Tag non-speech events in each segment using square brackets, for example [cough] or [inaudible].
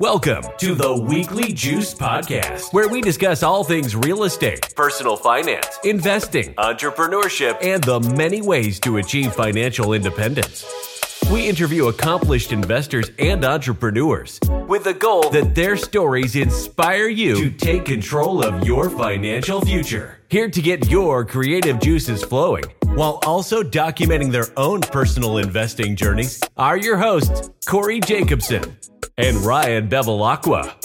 Welcome to the Weekly Juice Podcast, where we discuss all things real estate, personal finance, investing, entrepreneurship, and the many ways to achieve financial independence. We interview accomplished investors and entrepreneurs with the goal that their stories inspire you to take control of your financial future. Here to get your creative juices flowing while also documenting their own personal investing journeys are your hosts, Corey Jacobson and Ryan Bevilacqua.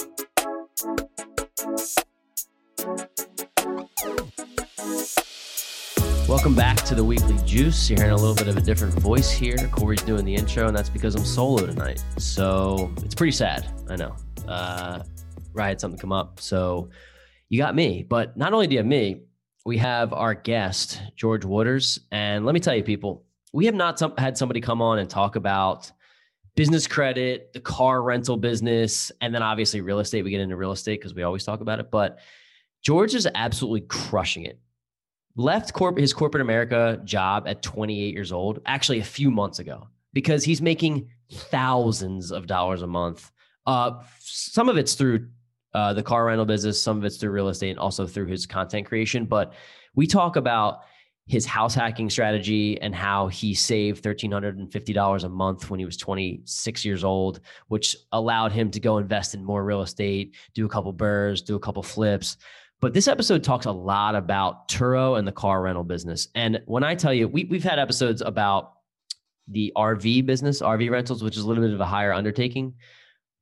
Welcome back to the Weekly Juice. You're hearing a little bit of a different voice here. Corey's doing the intro, and that's because I'm solo tonight. So it's pretty sad. I know. Uh, Ryan had something come up. So you got me. But not only do you have me, we have our guest, George Waters. And let me tell you, people, we have not had somebody come on and talk about business credit, the car rental business, and then obviously real estate. We get into real estate because we always talk about it. But George is absolutely crushing it. Left corp- his corporate America job at 28 years old, actually a few months ago, because he's making thousands of dollars a month. Uh, some of it's through uh, the car rental business, some of it's through real estate, and also through his content creation. But we talk about his house hacking strategy and how he saved $1,350 a month when he was 26 years old, which allowed him to go invest in more real estate, do a couple burrs, do a couple flips. But this episode talks a lot about Turo and the car rental business. And when I tell you, we, we've had episodes about the RV business, RV rentals, which is a little bit of a higher undertaking.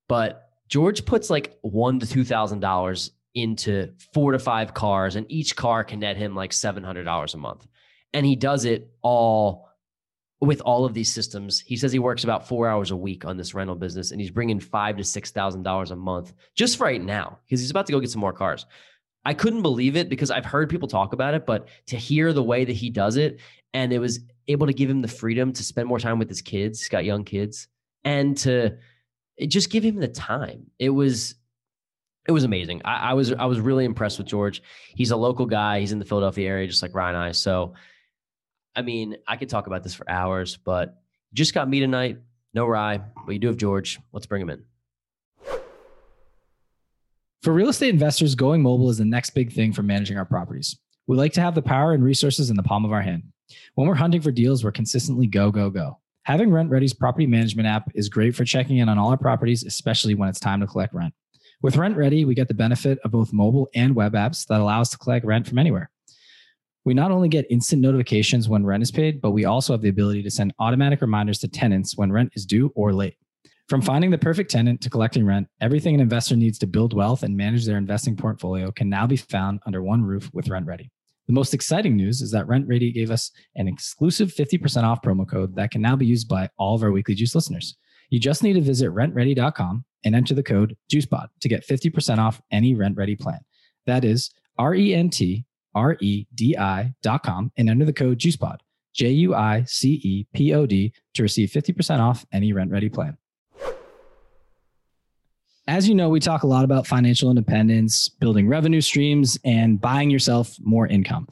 But George puts like one to two thousand dollars into four to five cars, and each car can net him like seven hundred dollars a month. And he does it all with all of these systems. He says he works about four hours a week on this rental business, and he's bringing five to six thousand dollars a month just right now because he's about to go get some more cars. I couldn't believe it because I've heard people talk about it, but to hear the way that he does it, and it was able to give him the freedom to spend more time with his kids. He's got young kids, and to just give him the time. It was it was amazing. I, I, was I was really impressed with George. He's a local guy. He's in the Philadelphia area, just like Ryan and I. So, I mean, I could talk about this for hours, but just got me tonight. No Rye, but you do have George. Let's bring him in. For real estate investors, going mobile is the next big thing for managing our properties. We like to have the power and resources in the palm of our hand. When we're hunting for deals, we're consistently go, go, go. Having RentRedi's property management app is great for checking in on all our properties, especially when it's time to collect rent. With RentRedi, we get the benefit of both mobile and web apps that allow us to collect rent from anywhere. We not only get instant notifications when rent is paid, but we also have the ability to send automatic reminders to tenants when rent is due or late. From finding the perfect tenant to collecting rent, everything an investor needs to build wealth and manage their investing portfolio can now be found under one roof with RentRedi. The most exciting news is that RentRedi gave us an exclusive 50% off promo code that can now be used by all of our Weekly Juice listeners. You just need to visit rentredi.com and enter the code JUICEPOD to get 50% off any RentRedi plan. That is R E N T R E D com and enter the code JUICEPOD, J U I C E P O D, to receive 50% off any RentRedi plan. As you know, we talk a lot about financial independence, building revenue streams, and buying yourself more income.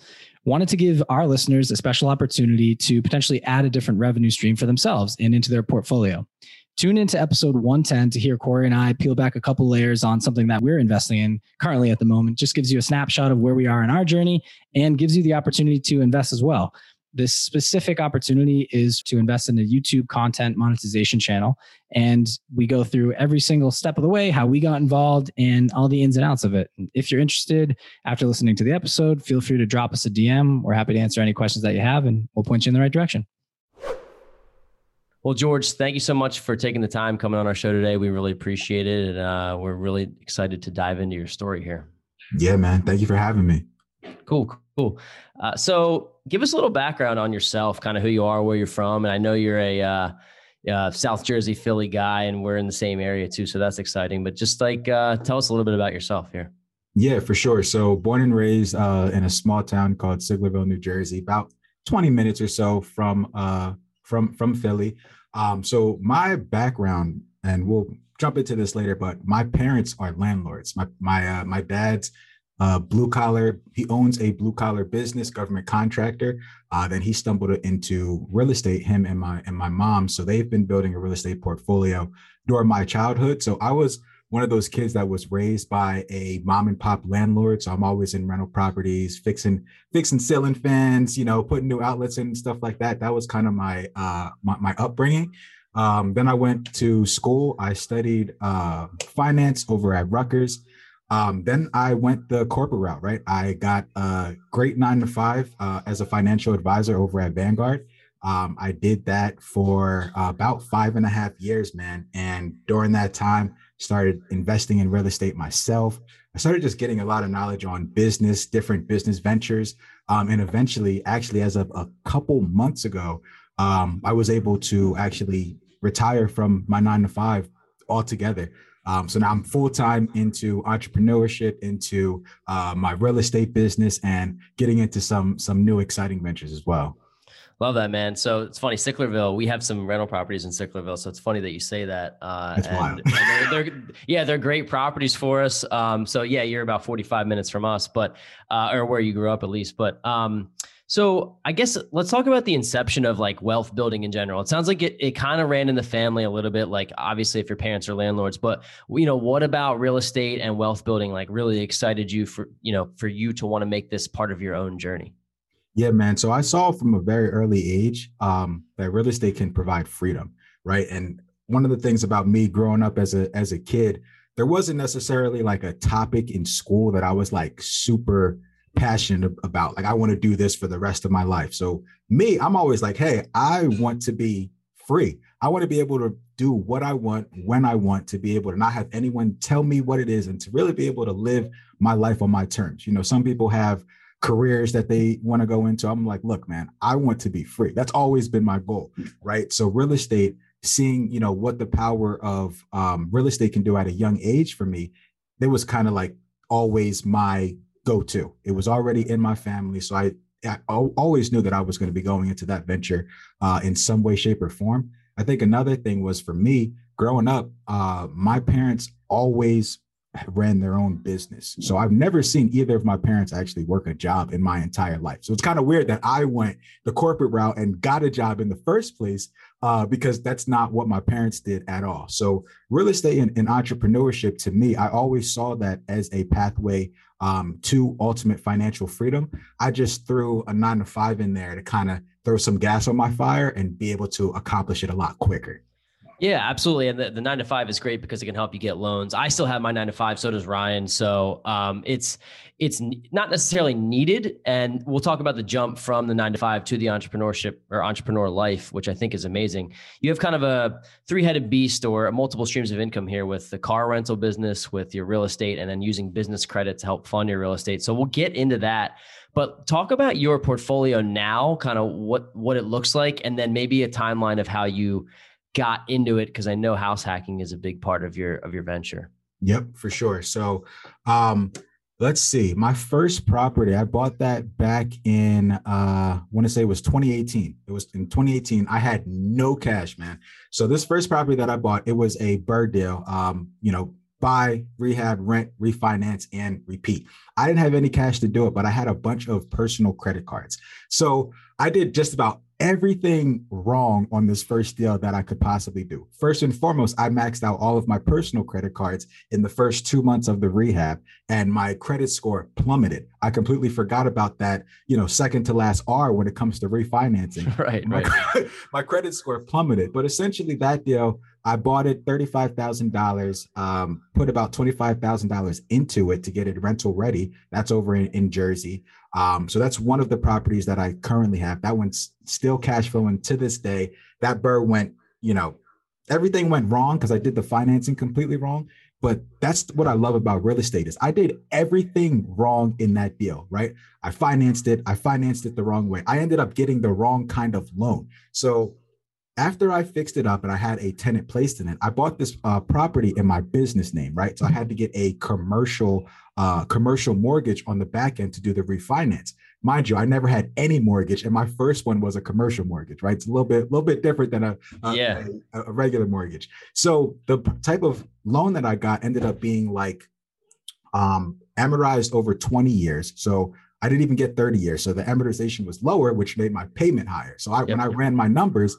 Wanted to give our listeners a special opportunity to potentially add a different revenue stream for themselves and into their portfolio. Tune into episode 110 to hear Corey and I peel back a couple layers on something that we're investing in currently at the moment. Just gives you a snapshot of where we are in our journey and gives you the opportunity to invest as well. This specific opportunity is to invest in a YouTube content monetization channel. And we go through every single step of the way, how we got involved, and all the ins and outs of it. If you're interested after listening to the episode, feel free to drop us a DM. We're happy to answer any questions that you have, and we'll point you in the right direction. Well, George, thank you so much for taking the time coming on our show today. We really appreciate it. And uh, we're really excited to dive into your story here. Yeah, man. Thank you for having me. Cool, cool. Uh, so, give us a little background on yourself, kind of who you are, where you're from, and I know you're a uh, uh, South Jersey, Philly guy, and we're in the same area too, so that's exciting. But just like, uh, tell us a little bit about yourself here. Yeah, for sure. So, born and raised uh, in a small town called Sicklerville, New Jersey, about 20 minutes or so from uh, from from Philly. Um, so, my background, and we'll jump into this later, but my parents are landlords. My my uh, my dad's uh, blue collar. He owns a blue collar business, government contractor. Uh, then he stumbled into real estate. Him and my and my mom. So they've been building a real estate portfolio during my childhood. So I was one of those kids that was raised by a mom and pop landlord. So I'm always in rental properties, fixing fixing ceiling fans, you know, putting new outlets in and stuff like that. That was kind of my uh, my, my upbringing. Um, then I went to school. I studied uh, finance over at Rutgers. Um, then I went the corporate route, right? I got a great nine to five uh, as a financial advisor over at Vanguard. Um, I did that for uh, about five and a half years, man. And during that time, started investing in real estate myself. I started just getting a lot of knowledge on business, different business ventures. Um, and eventually, actually, as of a couple months ago, um, I was able to actually retire from my nine to five altogether. Um, so now I'm full time into entrepreneurship, into uh, my real estate business, and getting into some some new exciting ventures as well. Love that, man. So it's funny, Sicklerville. We have some rental properties in Sicklerville, so it's funny that you say that. Uh, That's and, and they're, they're, yeah, they're great properties for us. Um, so yeah, you're about 45 minutes from us, but uh, or where you grew up at least. But um, so I guess let's talk about the inception of like wealth building in general. It sounds like it, it kind of ran in the family a little bit, like obviously if your parents are landlords, but you know, what about real estate and wealth building like really excited you for, you know, for you to want to make this part of your own journey? Yeah, man. So I saw from a very early age um, that real estate can provide freedom, right? And one of the things about me growing up as a as a kid, there wasn't necessarily like a topic in school that I was like super passionate about. Like, I want to do this for the rest of my life. So, me, I'm always like, hey, I want to be free. I want to be able to do what I want when I want to be able to not have anyone tell me what it is and to really be able to live my life on my terms. You know, some people have careers that they want to go into. I'm like, look, man, I want to be free. That's always been my goal, right? So, real estate, seeing, you know, what the power of um, real estate can do at a young age for me, it was kind of like always my go to. It was already in my family. So I, I always knew that I was going to be going into that venture uh, in some way, shape, or form. I think another thing was for me growing up, uh, my parents always ran their own business. So I've never seen either of my parents actually work a job in my entire life. So it's kind of weird that I went the corporate route and got a job in the first place uh, because that's not what my parents did at all. So real estate and, and entrepreneurship to me, I always saw that as a pathway um, to ultimate financial freedom. I just threw a nine to five in there to kind of throw some gas on my fire and be able to accomplish it a lot quicker. Yeah, absolutely. And the, the nine to five is great because it can help you get loans. I still have my nine to five. So does Ryan. So um, it's it's not necessarily needed. And we'll talk about the jump from the nine to five to the entrepreneurship or entrepreneur life, which I think is amazing. You have kind of a three headed beast or multiple streams of income here with the car rental business, with your real estate, and then using business credit to help fund your real estate. So we'll get into that. But talk about your portfolio now, kind of what what it looks like, and then maybe a timeline of how you got into it because I know house hacking is a big part of your of your venture. Yep, for sure. So, um, let's see. My first property, I bought that back in uh I want to say it was 2018. It was in 2018. I had no cash, man. So this first property that I bought, it was a BRRRR deal. Um, you know, buy, rehab, rent, refinance, and repeat. I didn't have any cash to do it, but I had a bunch of personal credit cards. So I did just about everything wrong on this first deal that I could possibly do. First and foremost, I maxed out all of my personal credit cards in the first two months of the rehab, and my credit score plummeted. I completely forgot about that, you know, second to last R when it comes to refinancing. [laughs] right, my, right. [laughs] my credit score plummeted. But essentially, that deal, I bought it $35,000, um, put about $25,000 into it to get it rental ready. That's over in, in Jersey. Um, so that's one of the properties that I currently have. That one's still cash flowing to this day. That BRRRR went, you know, everything went wrong because I did the financing completely wrong. But that's what I love about real estate is I did everything wrong in that deal, right? I financed it. I financed it the wrong way. I ended up getting the wrong kind of loan. So after I fixed it up and I had a tenant placed in it, I bought this uh, property in my business name, right? So I had to get a commercial uh, commercial mortgage on the back end to do the refinance. Mind you, I never had any mortgage, and my first one was a commercial mortgage, right? It's a little bit, a little bit different than a, a yeah. a, a regular mortgage. So the type of loan that I got ended up being like um amortized over 20 years. So I didn't even get 30 years. So the amortization was lower, which made my payment higher. So I, yep. when I ran my numbers,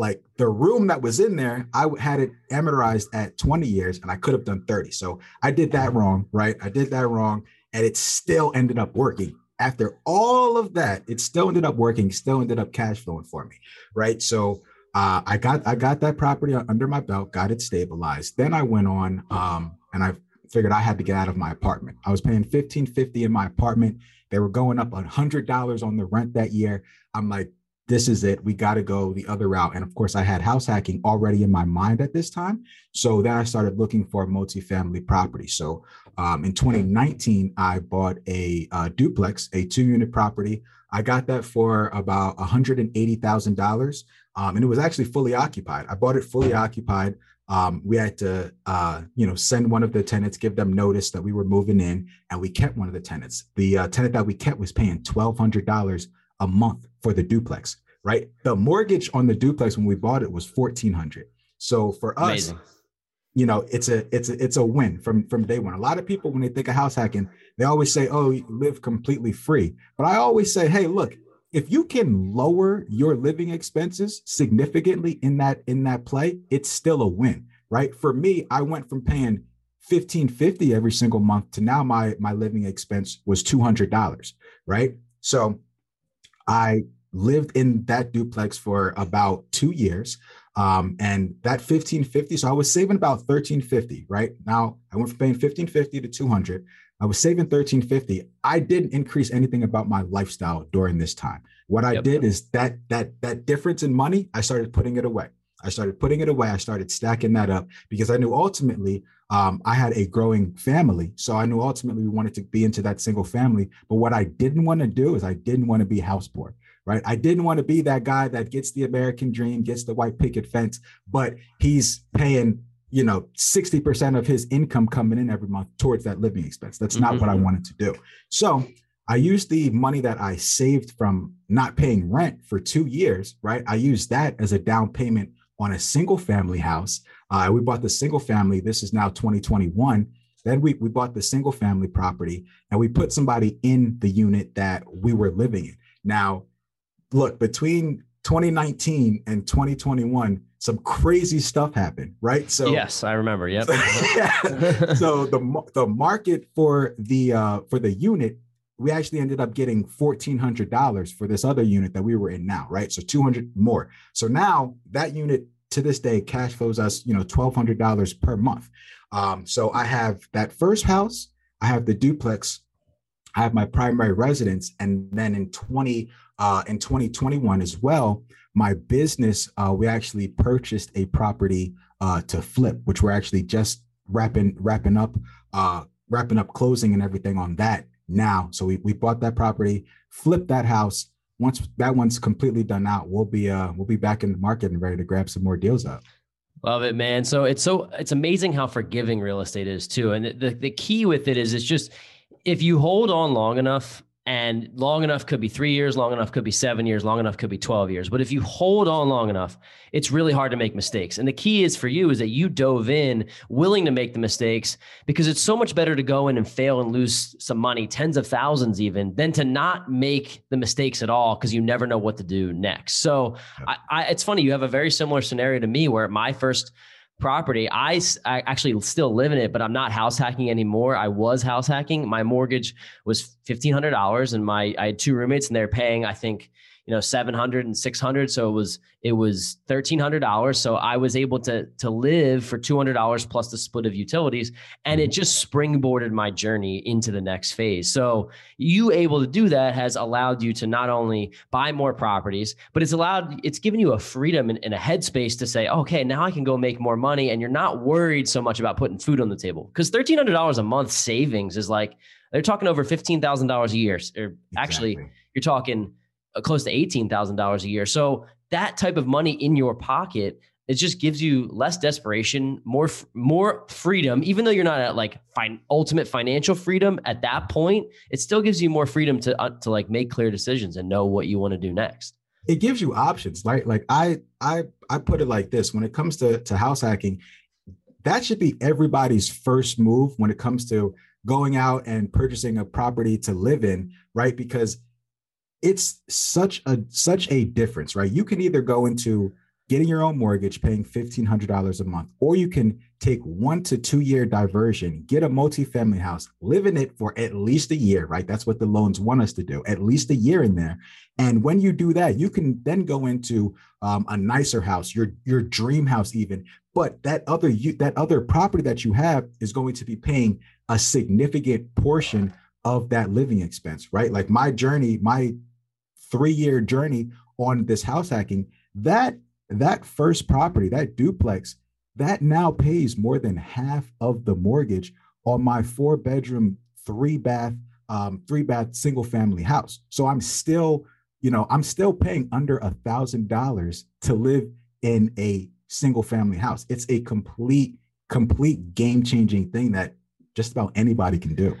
like the room that was in there, I had it amortized at 20 years and I could have done 30. So I did that wrong, right? I did that wrong. And it still ended up working. After all of that, it still ended up working, still ended up cash flowing for me, right? So uh, I got I got that property under my belt, got it stabilized. Then I went on um, and I figured I had to get out of my apartment. I was paying 1550 in my apartment. They were going up $100 on the rent that year. I'm like, this is it. We got to go the other route. And of course, I had house hacking already in my mind at this time. So then I started looking for a multifamily property. So um, in 2019, I bought a, a duplex, a two unit property. I got that for about $180,000. Um, and it was actually fully occupied. I bought it fully occupied. Um, we had to, uh, you know, send one of the tenants, give them notice that we were moving in, and we kept one of the tenants. The uh, tenant that we kept was paying twelve hundred dollars a month for the duplex. Right, the mortgage on the duplex when we bought it was fourteen hundred. So for us, Amazing. you know, it's a it's a it's a win from from day one. A lot of people when they think of house hacking, they always say, "Oh, you live completely free," but I always say, "Hey, look." If you can lower your living expenses significantly in that in that play, it's still a win, right? For me, I went from paying 1550 every single month to now my my living expense was $200, right? So I lived in that duplex for about two years. Um, and that 1550, so I was saving about 1350, right? Now I went from paying 1550 to 200. I was saving 1350. I didn't increase anything about my lifestyle during this time. What I yep. did is that that that difference in money, I started putting it away. I started putting it away. I started stacking that up because I knew ultimately um, I had a growing family. So I knew ultimately we wanted to be into that single family. But what I didn't want to do is I didn't want to be house poor, right? I didn't want to be that guy that gets the American dream, gets the white picket fence, but he's paying, you know, 60% of his income coming in every month towards that living expense. That's not mm-hmm. what I mm-hmm. wanted to do. So I used the money that I saved from not paying rent for two years, right? I used that as a down payment on a single family house. Uh, we bought the single family. This is now 2021. Then we, we bought the single family property and we put somebody in the unit that we were living in. Now, look, between 2019 and 2021, some crazy stuff happened, right? So yes, I remember. Yep. [laughs] so the the market for the uh, for the unit, we actually ended up getting fourteen hundred dollars for this other unit that we were in now, right? So two hundred more. So now that unit to this day cash flows us, you know, twelve hundred dollars per month. Um, so I have that first house, I have the duplex, I have my primary residence, and then in twenty uh, in 2021 as well, my business, uh, we actually purchased a property uh, to flip, which we're actually just wrapping wrapping up, uh, wrapping up closing and everything on that now. So we, we bought that property, flipped that house. Once that one's completely done out, we'll be uh we'll be back in the market and ready to grab some more deals up. Love it, man. So it's so it's amazing how forgiving real estate is too. And the, the key with it is it's just if you hold on long enough and long enough could be three years, long enough could be seven years, long enough could be 12 years. But if you hold on long enough, it's really hard to make mistakes. And the key is for you is that you dove in willing to make the mistakes because it's so much better to go in and fail and lose some money, tens of thousands even, than to not make the mistakes at all because you never know what to do next. So I, I, it's funny, you have a very similar scenario to me where my first property. I, I actually still live in it, but I'm not house hacking anymore. I was house hacking. My mortgage was $1,500 and my, I had two roommates and they're paying, I think, you know 700 and 600 so it was it was $1300 so i was able to to live for $200 plus the split of utilities and it mm-hmm. just springboarded my journey into the next phase. So you able to do that has allowed you to not only buy more properties but it's allowed it's given you a freedom and, and a headspace to say okay now i can go make more money and you're not worried so much about putting food on the table. Because $1300 a month savings is like they're talking over $15000 a year or exactly. actually you're talking close to $18,000 a year. So that type of money in your pocket, it just gives you less desperation, more more freedom. Even though you're not at like fin- ultimate financial freedom at that point, it still gives you more freedom to uh, to like make clear decisions and know what you want to do next. It gives you options, right? Like I I I put it like this: when it comes to to house hacking, that should be everybody's first move when it comes to going out and purchasing a property to live in, right? Because it's such a such a difference, right? You can either go into getting your own mortgage, paying $1,500 a month, or you can take one to two year diversion, get a multifamily house, live in it for at least a year, right? That's what the loans want us to do, at least a year in there. And when you do that, you can then go into um, a nicer house, your your dream house even. But that other you that other property that you have is going to be paying a significant portion of that living expense, right? Like my journey, my three year journey on this house hacking, that that first property, that duplex, that now pays more than half of the mortgage on my four bedroom, three bath, um, three bath single family house. So I'm still, you know, I'm still paying under a thousand dollars to live in a single family house. It's a complete, complete game changing thing that just about anybody can do.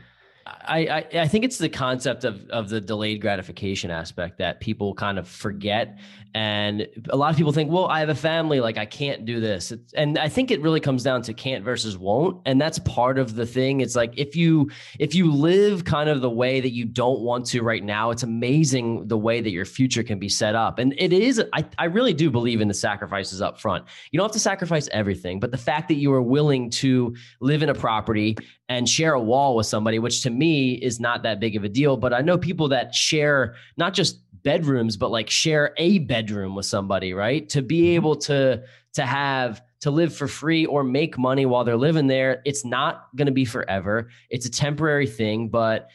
I, I, think it's the concept of of the delayed gratification aspect that people kind of forget, and a lot of people think, well, I have a family, like I can't do this, it's, and I think it really comes down to can't versus won't, and that's part of the thing. It's like if you if you live kind of the way that you don't want to right now, it's amazing the way that your future can be set up, and it is. I I really do believe in the sacrifices up front. You don't have to sacrifice everything, but the fact that you are willing to live in a property and share a wall with somebody, which to me is not that big of a deal. But I know people that share not just bedrooms, but like share a bedroom with somebody, right? To be mm-hmm. able to to have to live for free or make money while they're living there, it's not going to be forever. It's a temporary thing, but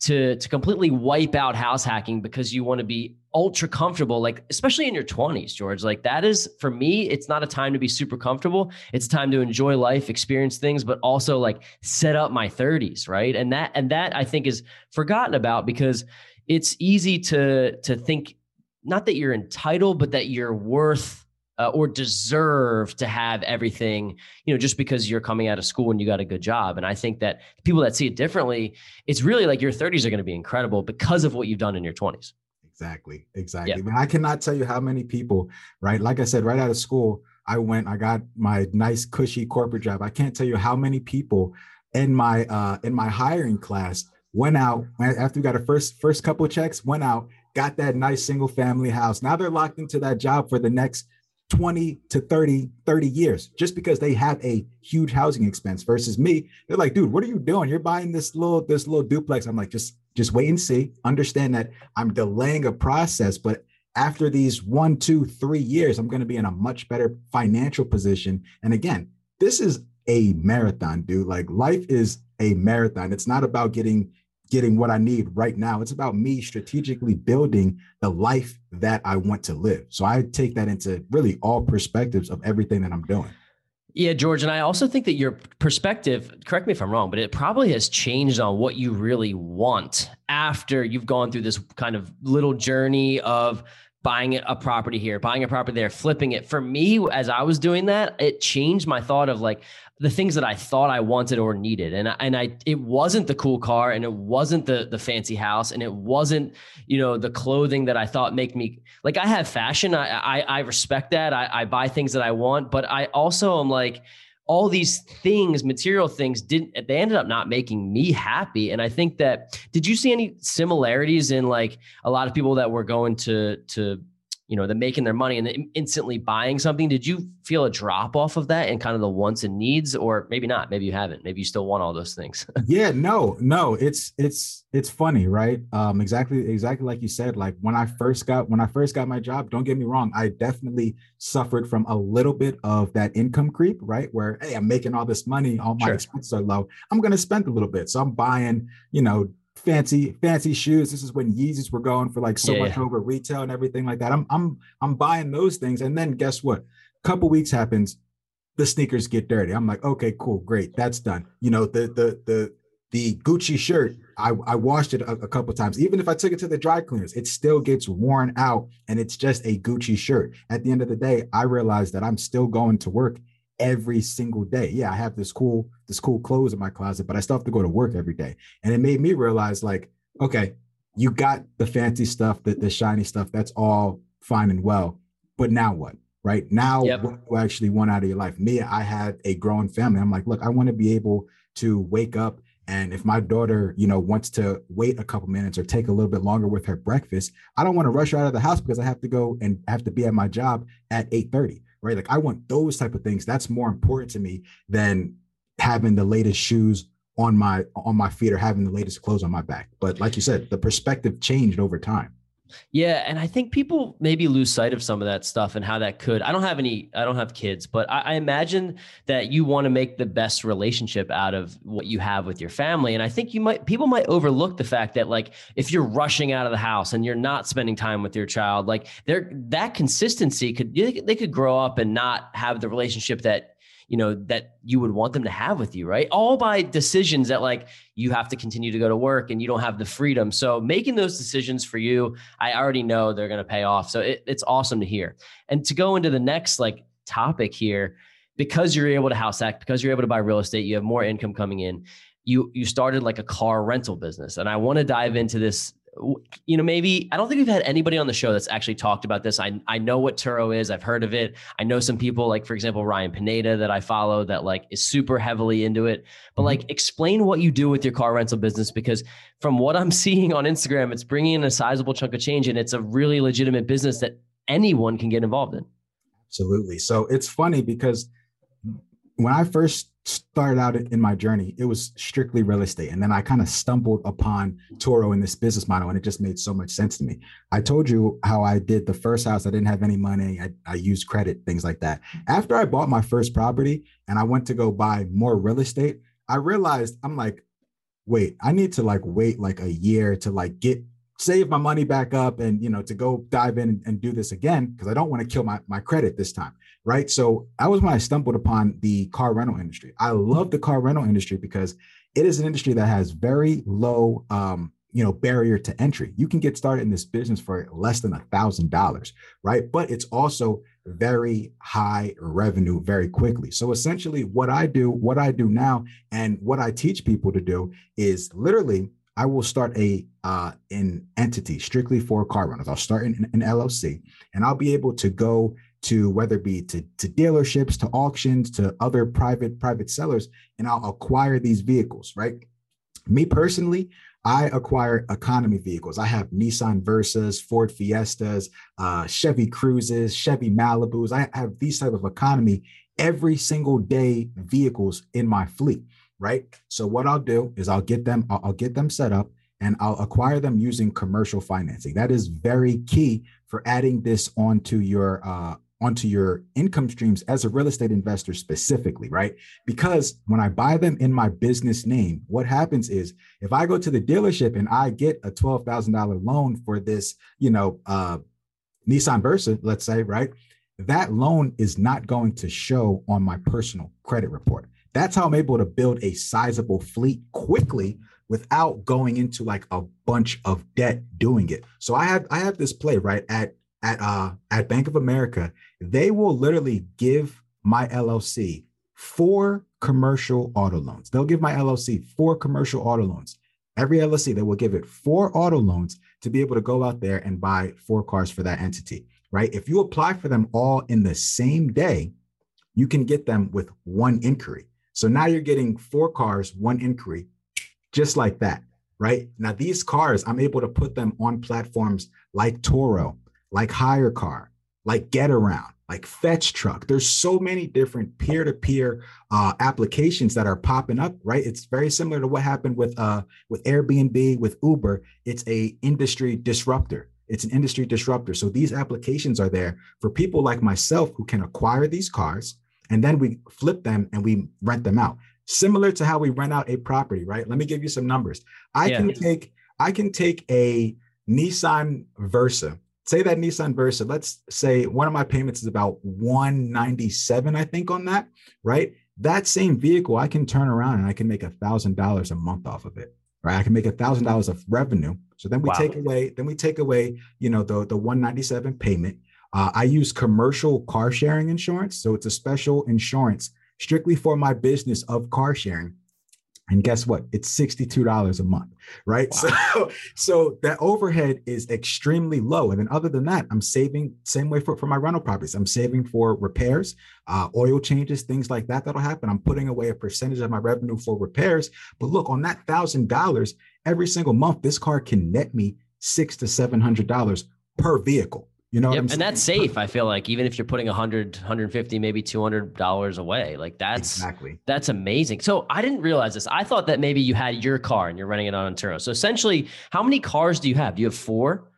to to completely wipe out house hacking because you want to be ultra comfortable like especially in your 20s george like that is for me it's not a time to be super comfortable. It's time to enjoy life experience things but also like set up my 30s right? And that and that i think is forgotten about because it's easy to to think not that you're entitled but that you're worth uh, or deserve to have everything, you know, just because you're coming out of school and you got a good job. And I think that people that see it differently, it's really like your 30s are going to be incredible because of what you've done in your 20s. Exactly. Exactly. Yeah. I cannot tell you how many people, right? Like I said, right out of school, I went, I got my nice cushy corporate job. I can't tell you how many people in my uh in my hiring class went out after we got a first first couple checks, went out, got that nice single family house. Now they're locked into that job for the next 20 to 30 30 years just because they have a huge housing expense versus me. They're like dude what are you doing? You're buying this little this little duplex. I'm like just just wait and see. Understand that i'm delaying a process but after these one two three years i'm going to be in a much better financial position. And again this is a marathon dude. Like life is a marathon. It's not about getting getting what I need right now. It's about me strategically building the life that I want to live. So I take that into really all perspectives of everything that I'm doing. Yeah, George. And I also think that your perspective, correct me if I'm wrong, but it probably has changed on what you really want after you've gone through this kind of little journey of buying a property here, buying a property there, flipping it. For me, as I was doing that, it changed my thought of like, the things that I thought I wanted or needed. And I, and I it wasn't the cool car and it wasn't the the fancy house and it wasn't, you know, the clothing that I thought make me like I have fashion. I I, I respect that. I, I buy things that I want, but I also am like all these things, material things, didn't they ended up not making me happy. And I think that did you see any similarities in like a lot of people that were going to to you know, they're making their money and then instantly buying something. Did you feel a drop off of that and kind of the wants and needs, or maybe not? Maybe you haven't. Maybe you still want all those things. [laughs] yeah, no, no. It's it's it's funny, right? Um, exactly, exactly like you said. Like when I first got when I first got my job, don't get me wrong, I definitely suffered from a little bit of that income creep, right? Where hey, I'm making all this money, all my sure. expenses are low. I'm gonna spend a little bit. So I'm buying, you know, fancy fancy shoes. This is when Yeezys were going for like so yeah, much yeah. over retail and everything like that. I'm I'm I'm buying those things, and then guess what? A couple weeks happens, the sneakers get dirty. I'm like, okay, cool, great, that's done. You know, the the the the Gucci shirt, I, I washed it a, a couple times. Even if I took it to the dry cleaners, it still gets worn out and it's just a Gucci shirt. At the end of the day, I realized that I'm still going to work every single day. Yeah, I have this cool this cool clothes in my closet, but I still have to go to work every day. And it made me realize like, okay, you got the fancy stuff, the, the shiny stuff, that's all fine and well. But now what? Right now, yep. what you actually want out of your life? Me, I had a growing family. I'm like, look, I want to be able to wake up And if my daughter, you know, wants to wait a couple minutes or take a little bit longer with her breakfast, I don't want to rush her out of the house because I have to go and have to be at my job at 8:30, right? Like I want those type of things. That's more important to me than having the latest shoes on my on my feet or having the latest clothes on my back. But like you said, the perspective changed over time. Yeah, and I think people maybe lose sight of some of that stuff and how that could. I don't have any. I don't have kids, but I, I imagine that you want to make the best relationship out of what you have with your family. And I think you might people might overlook the fact that like if you're rushing out of the house and you're not spending time with your child, like there that consistency could they could grow up and not have the relationship that you know that you would want them to have with you right? All by decisions that like you have to continue to go to work and you don't have the freedom. So making those decisions for you i already know they're going to pay off. So it, it's awesome to hear. And to go into the next like topic here because you're able to house hack because you're able to buy real estate you have more income coming in you you started like a car rental business. And i want to dive into this you know, maybe I don't think we've had anybody on the show that's actually talked about this. I I know what Turo is. I've heard of it. I know some people like, for example, Ryan Pineda that I follow that like is super heavily into it. But mm-hmm. like, explain what you do with your car rental business because from what I'm [laughs] seeing on Instagram, it's bringing in a sizable chunk of change and it's a really legitimate business that anyone can get involved in. Absolutely. So it's funny because when I first started out in my journey, it was strictly real estate. And then I kind of stumbled upon Turo in this business model, and it just made so much sense to me. I told you how I did the first house. I didn't have any money. I, I used credit, things like that. After I bought my first property and I went to go buy more real estate, I realized I'm like, wait, I need to like wait like a year to like get save my money back up and you know to go dive in and, and do this again because I don't want to kill my, my credit this time right? So that was when I stumbled upon the car rental industry. I love the car rental industry because it is an industry that has very low, um, you know, barrier to entry. You can get started in this business for less than a thousand dollars, right? But it's also very high revenue very quickly. So essentially, what I do, what I do now, and what I teach people to do is literally I will start a uh, an entity strictly for car rentals. I'll start an, an LLC, and I'll be able to go to whether it be to, to dealerships, to auctions, to other private private sellers, and I'll acquire these vehicles, right? Me personally, I acquire economy vehicles. I have Nissan Versas, Ford Fiestas, uh, Chevy Cruzes, Chevy Malibus. I have these type of economy every single day vehicles in my fleet, right? So what I'll do is I'll get them, I'll, I'll get them set up and I'll acquire them using commercial financing. That is very key for adding this onto your uh, onto your income streams as a real estate investor specifically, right? Because when I buy them in my business name, what happens is if I go to the dealership and I get a $12,000 loan for this, you know, uh, Nissan Versa, let's say, right? That loan is not going to show on my personal credit report. That's how I'm able to build a sizable fleet quickly without going into like a bunch of debt doing it. So I have I have this play right at at uh at Bank of America they will literally give my LLC four commercial auto loans. They'll give my LLC four commercial auto loans. Every LLC, they will give it four auto loans to be able to go out there and buy four cars for that entity, right? If you apply for them all in the same day, you can get them with one inquiry. So now you're getting four cars, one inquiry, just like that, right? Now, these cars, I'm able to put them on platforms like Turo, like HyreCar, like Getaround, like Fetch Truck. There's so many different peer-to-peer uh, applications that are popping up, right? It's very similar to what happened with uh, with Airbnb, with Uber. It's a industry disruptor. It's an industry disruptor. So these applications are there for people like myself who can acquire these cars and then we flip them and we rent them out. Similar to how we rent out a property, right? Let me give you some numbers. I yeah. can take I can take a Nissan Versa say that Nissan Versa, let's say one of my payments is about 197, I think, on that, right? That same vehicle, I can turn around and I can make a thousand dollars a month off of it. Right. I can make a thousand dollars of revenue. So then we wow. take away, then we take away, you know, the, the 197 payment. Uh, I use commercial car sharing insurance. So it's a special insurance strictly for my business of car sharing. And guess what? It's $62 a month, right? Wow. So, [laughs] so that overhead is extremely low. And then other than that, I'm saving same way for, for my rental properties. I'm saving for repairs, uh, oil changes, things like that that'll happen. I'm putting away a percentage of my revenue for repairs. But look, on that thousand dollars every single month, this car can net me six to seven hundred dollars per vehicle. You know, yep, and that's safe. I feel like even if you're putting 100, 150, maybe 200 dollars away, like that's exactly that's amazing. So I didn't realize this. I thought that maybe you had your car and you're running it on Turo. So essentially, how many cars do you have? Do you have four?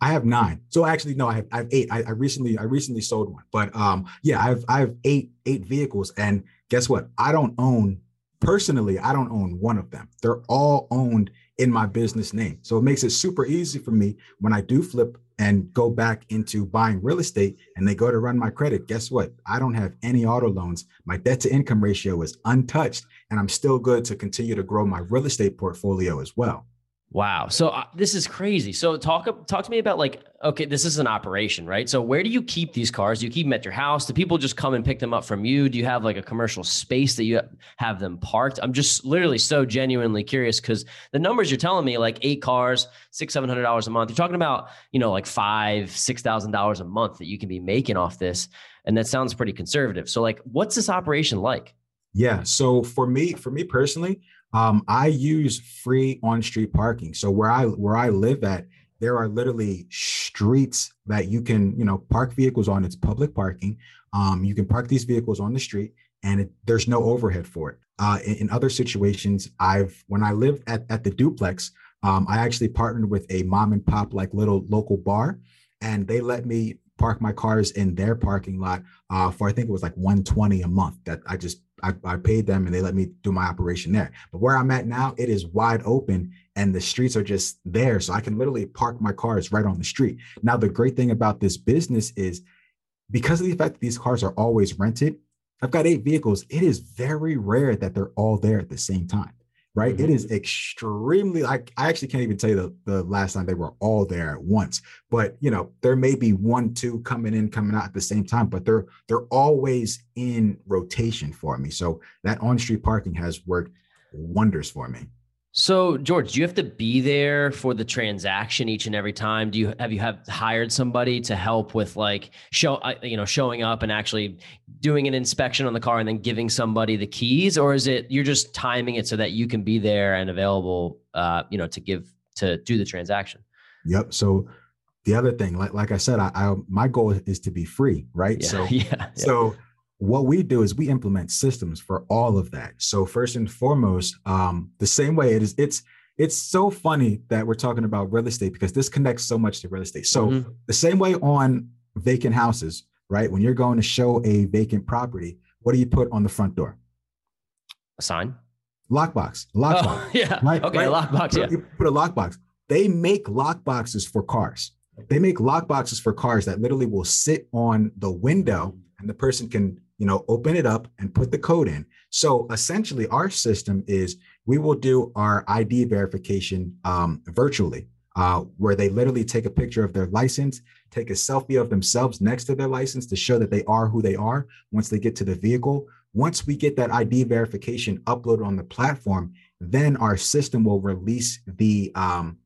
I have nine. So actually, no, I have I have eight. I, I recently I recently sold one, but um, yeah, I have I have eight eight vehicles, and guess what? I don't own personally. I don't own one of them. They're all owned in my business name. So it makes it super easy for me when I do flip and go back into buying real estate and they go to run my credit, guess what? I don't have any auto loans. My debt to income ratio is untouched, and I'm still good to continue to grow my real estate portfolio as well. Wow. So uh, this is crazy. So talk talk to me about like okay, this is an operation, right? So where do you keep these cars? Do you keep them at your house? Do people just come and pick them up from you? Do you have like a commercial space that you have them parked? I'm just literally so genuinely curious because the numbers you're telling me, like eight cars, six, seven hundred dollars a month. You're talking about, you know, like five, six thousand dollars a month that you can be making off this. And that sounds pretty conservative. So like what's this operation like? Yeah. So for me, for me personally, um, I use free on-street parking. So where I where I live at, there are literally streets that you can, you know, park vehicles on. It's public parking. Um, you can park these vehicles on the street, and it, there's no overhead for it. Uh, in, in, other situations, I've when I lived at at the duplex, um, I actually partnered with a mom and pop like little local bar, and they let me park my cars in their parking lot uh, for I think it was like 120 a month. That I just I, I paid them and they let me do my operation there. But where I'm at now, it is wide open and the streets are just there. So I can literally park my cars right on the street. Now, the great thing about this business is because of the fact that these cars are always rented, I've got eight vehicles. It is very rare that they're all there at the same time right? Mm-hmm. It is extremely like I actually can't even tell you the, the last time they were all there at once. But you know, there may be one, two coming in, coming out at the same time, but they're they're always in rotation for me. So that on-street parking has worked wonders for me. So, George, do you have to be there for the transaction each and every time? Do you have you have hired somebody to help with like show uh, you know showing up and actually doing an inspection on the car and then giving somebody the keys, or is it you're just timing it so that you can be there and available, uh, you know, to give to do the transaction? Yep. So the other thing, like like I said, I, I my goal is to be free, right? Yeah, so [laughs] yeah. So what we do is we implement systems for all of that. So first and foremost, um, the same way it is, it's it's so funny that we're talking about real estate because this connects so much to real estate. So mm-hmm. the same way on vacant houses, right? When you're going to show a vacant property, what do you put on the front door? A sign. Lockbox. Lockbox. Oh, [laughs] yeah. Right? Okay. Right? Lockbox. Yeah. You put a lockbox. They make lockboxes for cars. They make lockboxes for cars that literally will sit on the window and the person can you know, open it up and put the code in. So essentially, our system is we will do our ID verification um, virtually, uh, where they literally take a picture of their license, take a selfie of themselves next to their license to show that they are who they are once they get to the vehicle. Once we get that ID verification uploaded on the platform, then our system will release the um,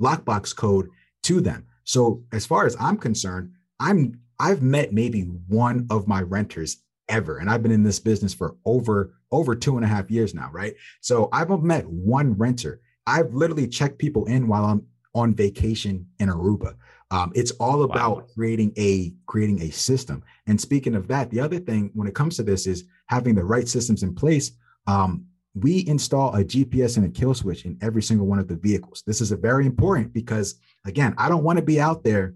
lockbox code to them. So as far as I'm concerned, I'm I've met maybe one of my renters ever. And I've been in this business for over over two and a half years now, right? So I've met one renter. I've literally checked people in while I'm on vacation in Aruba. Um, it's all about wow. creating a creating a system. And speaking of that, the other thing when it comes to this is having the right systems in place. Um, we install a GPS and a kill switch in every single one of the vehicles. This is a very important because again, I don't want to be out there.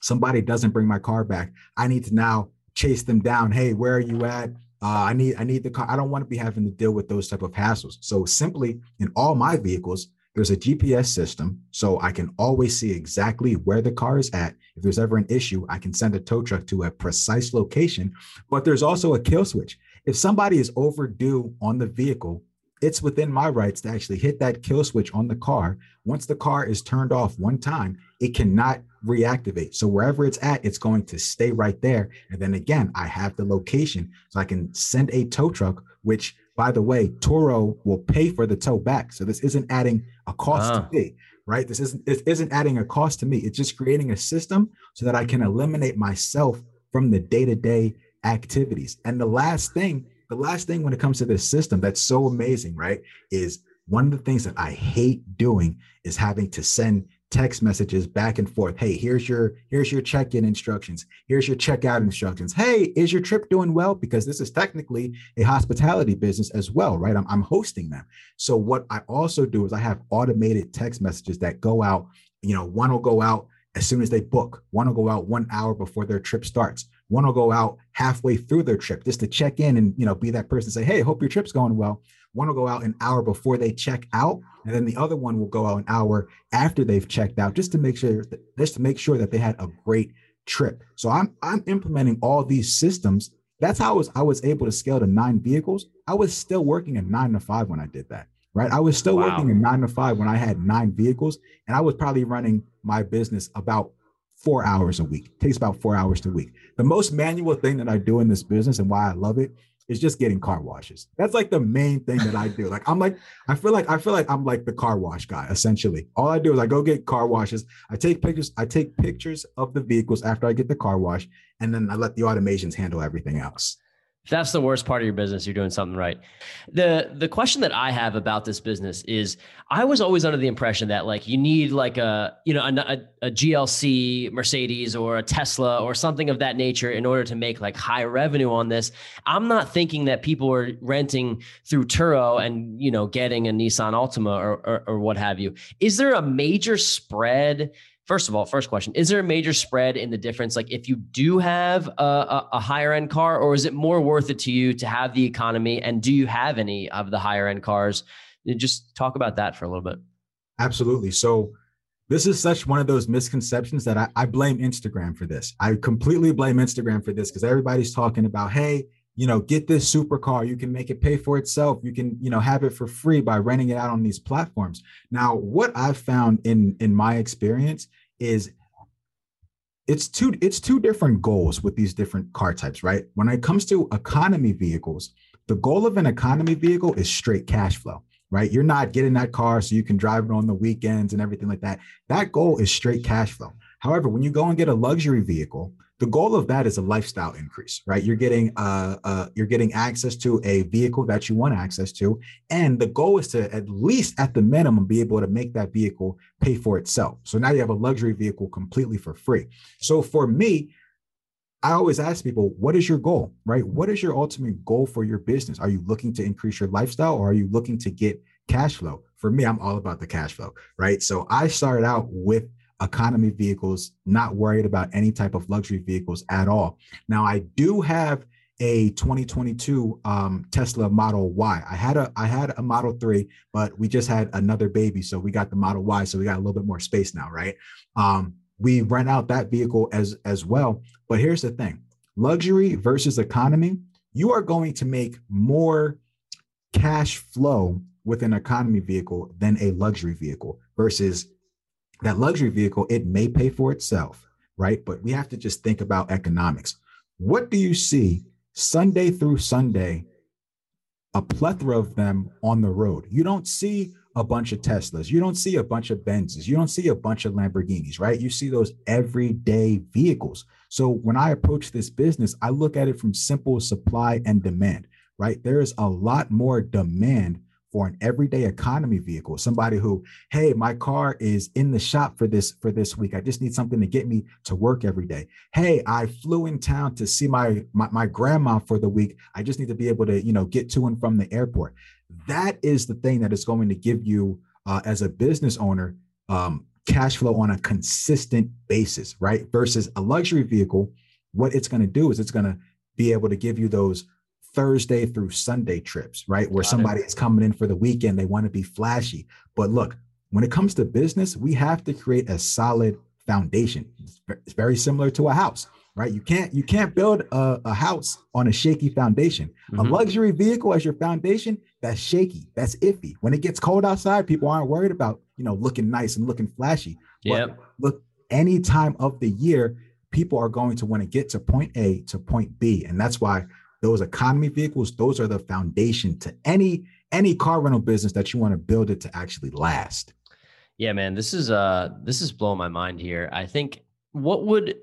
Somebody doesn't bring my car back. I need to now chase them down. Hey, where are you at? Uh, I need I need the car. I don't want to be having to deal with those type of hassles. So simply in all my vehicles, there's a GPS system, so I can always see exactly where the car is at. If there's ever an issue, I can send a tow truck to a precise location. But there's also a kill switch. If somebody is overdue on the vehicle, it's within my rights to actually hit that kill switch on the car. Once the car is turned off one time, it cannot reactivate. So wherever it's at, it's going to stay right there. And then again, I have the location so I can send a tow truck, which by the way, Turo will pay for the tow back. So this isn't adding a cost to ah. me, right? This isn't this isn't adding a cost to me. It's just creating a system so that I can eliminate myself from the day-to-day activities. And the last thing, the last thing when it comes to this system that's so amazing, right? Is one of the things that I hate doing is having to send text messages back and forth. Hey, here's your here's your check-in instructions. Here's your checkout instructions. Hey, is your trip doing well? Because this is technically a hospitality business as well, right? I'm, I'm hosting them. So what I also do is I have automated text messages that go out. You know, one will go out as soon as they book. One will go out one hour before their trip starts. One will go out halfway through their trip just to check in and you know be that person and say, hey, hope your trip's going well. One will go out an hour before they check out, and then the other one will go out an hour after they've checked out, just to make sure that, just to make sure that they had a great trip. So I'm I'm implementing all these systems. That's how I was I was able to scale to nine vehicles. I was still working at nine to five when I did that. Right. I was still wow. working at nine to five when I had nine vehicles, and I was probably running my business about four hours a week. It takes about four hours a week. The most manual thing that I do in this business and why I love it is just getting car washes. That's like the main thing that I do. Like I'm like I feel like I feel like I'm like the car wash guy essentially. All I do is I go get car washes. I take pictures. I take pictures of the vehicles after I get the car wash, and then I let the automations handle everything else. That's the worst part of your business, you're doing something right. The the question that I have about this business is I was always under the impression that like you need like a you know a, a, GLC Mercedes or a Tesla or something of that nature in order to make like high revenue on this. I'm not thinking that people are renting through Turo and you know getting a Nissan Altima or, or, or what have you. Is there a major spread First of all, first question: Is there a major spread in the difference? Like, if you do have a, a, a, higher end car, or is it more worth it to you to have the economy? And do you have any of the higher end cars? Just talk about that for a little bit. Absolutely. So, this is such one of those misconceptions that I, I blame Instagram for this. I completely blame Instagram for this because everybody's talking about, hey, you know, get this supercar. You can make it pay for itself. You can, you know, have it for free by renting it out on these platforms. Now, what I've found in in my experience is it's two it's two different goals with these different car types, right? When it comes to economy vehicles, the goal of an economy vehicle is straight cash flow, right? You're not getting that car so you can drive it on the weekends and everything like that. That goal is straight cash flow. However, when you go and get a luxury vehicle, the goal of that is a lifestyle increase right you're getting uh, uh, you're getting access to a vehicle that you want access to and the goal is to at least at the minimum be able to make that vehicle pay for itself so now you have a luxury vehicle completely for free so for me I always ask people, what is your goal, right? What is your ultimate goal for your business? Are you looking to increase your lifestyle or are you looking to get cash flow? For me, I'm all about the cash flow, right? So I started out with economy vehicles, not worried about any type of luxury vehicles at all. Now, I do have a 2022 um, Tesla Model Y. I had a I had a Model 3, but we just had another baby, so we got the Model Y, so we got a little bit more space now, right? Um, we rent out that vehicle as as well. But here's the thing: luxury versus economy, you are going to make more cash flow with an economy vehicle than a luxury vehicle versus that luxury vehicle, it may pay for itself, right? But we have to just think about economics. What do you see Sunday through Sunday? A plethora of them on the road. You don't see a bunch of Teslas. You don't see a bunch of Benzes. You don't see a bunch of Lamborghinis, right? You see those everyday vehicles. So when I approach this business, I look at it from simple supply and demand, right? There is a lot more demand for an everyday economy vehicle somebody who hey my car is in the shop for this for this week. I just need something to get me to work every day. Hey i flew in town to see my my, my grandma for the week. I just need to be able to you know get to and from the airport. That is the thing that is going to give you uh, as a business owner um, cash flow on a consistent basis right? Versus a luxury vehicle what it's going to do is it's going to be able to give you those Thursday through Sunday trips, right? Where Got somebody it. is coming in for the weekend, they want to be flashy. But look, when it comes to business, we have to create a solid foundation. It's very similar to a house, right? You can't you can't build a, a house on a shaky foundation. Mm-hmm. A luxury vehicle as your foundation, that's shaky, that's iffy. When it gets cold outside, people aren't worried about you know looking nice and looking flashy. Yeah. Look, any time of the year, people are going to want to get to point A to point B, and that's why those economy vehicles, those are the foundation to any any car rental business that you want to build it to actually last. Yeah, man, this is uh this is blowing my mind here. I think what would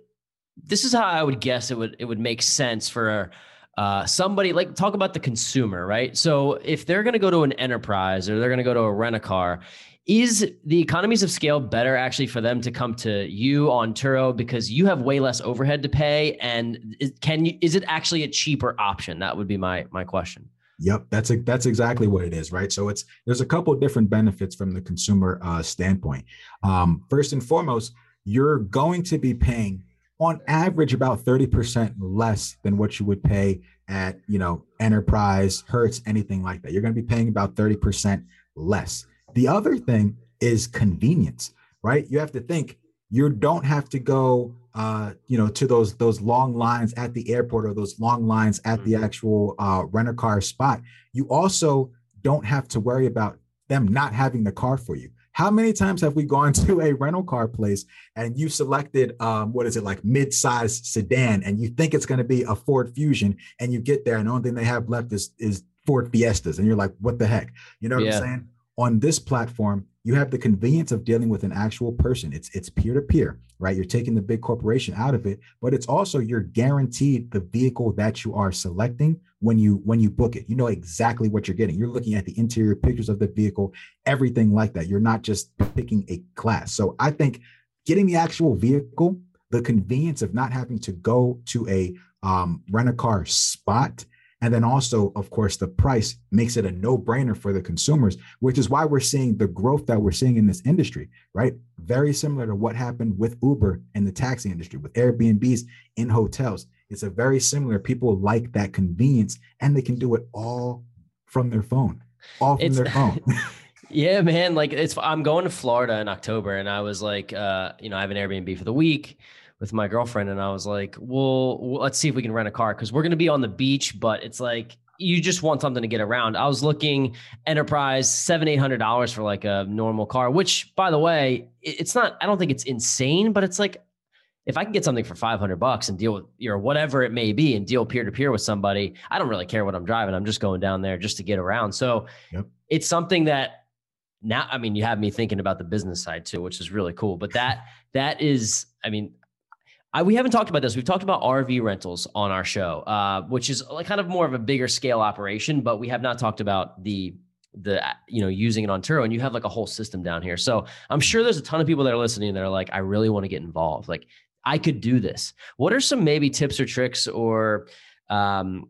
this is how I would guess it would it would make sense for uh, somebody like talk about the consumer, right? So if they're going to go to an enterprise or they're going to go to a rent a car, is the economies of scale better actually for them to come to you on Turo? Because you have way less overhead to pay and can you is it actually a cheaper option? That would be my my question. Yep, that's a, that's exactly what it is, right? So it's there's a couple different benefits from the consumer uh, standpoint. Um, first and foremost, you're going to be paying on average about 30% less than what you would pay at you know enterprise hertz anything like that. You're going to be paying about 30% less the other thing is convenience, right? You have to think you don't have to go uh, you know, to those those long lines at the airport or those long lines at the mm-hmm. actual uh, renter car spot. You also don't have to worry about them not having the car for you. How many times have we gone [laughs] to a rental car place and you selected um, what is it like mid-size sedan and you think it's going to be a Ford Fusion and you get there and the only thing they have left is is Ford Fiestas and you're like, what the heck? You know what yeah. I'm saying? On this platform you have the convenience of dealing with an actual person. It's it's peer to peer right? You're taking the big corporation out of it but it's also you're guaranteed the vehicle that you are selecting when you when you book it. You know exactly what you're getting. You're looking at the interior pictures of the vehicle everything like that. You're not just picking a class. So i think getting the actual vehicle the convenience of not having to go to a um, rent a car spot and then also, of course, the price makes it a no brainer for the consumers, which is why we're seeing the growth that we're seeing in this industry, right? Very similar to what happened with Uber in the taxi industry, with Airbnbs in hotels. It's a very similar. People like that convenience and they can do it all from their phone, all from it's, their phone. [laughs] yeah, man. Like it's, I'm going to Florida in October and I was like, uh, you know, I have an Airbnb for the week with my girlfriend and I was like, well, let's see if we can rent a car because we're going to be on the beach, but it's like you just want something to get around. I was looking enterprise seven, eight hundred dollars for like a normal car, which by the way, it's not, I don't think it's insane, but it's like if I can get something for 500 bucks and deal with or whatever it may be and deal peer to peer with somebody, I don't really care what I'm driving. I'm just going down there just to get around. So yep. it's something that now, I mean, you have me thinking about the business side too, which is really cool, but that, that is, I mean, I, we haven't talked about this. We've talked about RV rentals on our show, uh, which is like kind of more of a bigger scale operation, but we have not talked about the the you know using it on Turo. And you have like a whole system down here. So I'm sure there's a ton of people that are listening that are like, I really want to get involved. Like I could do this. What are some maybe tips or tricks or um,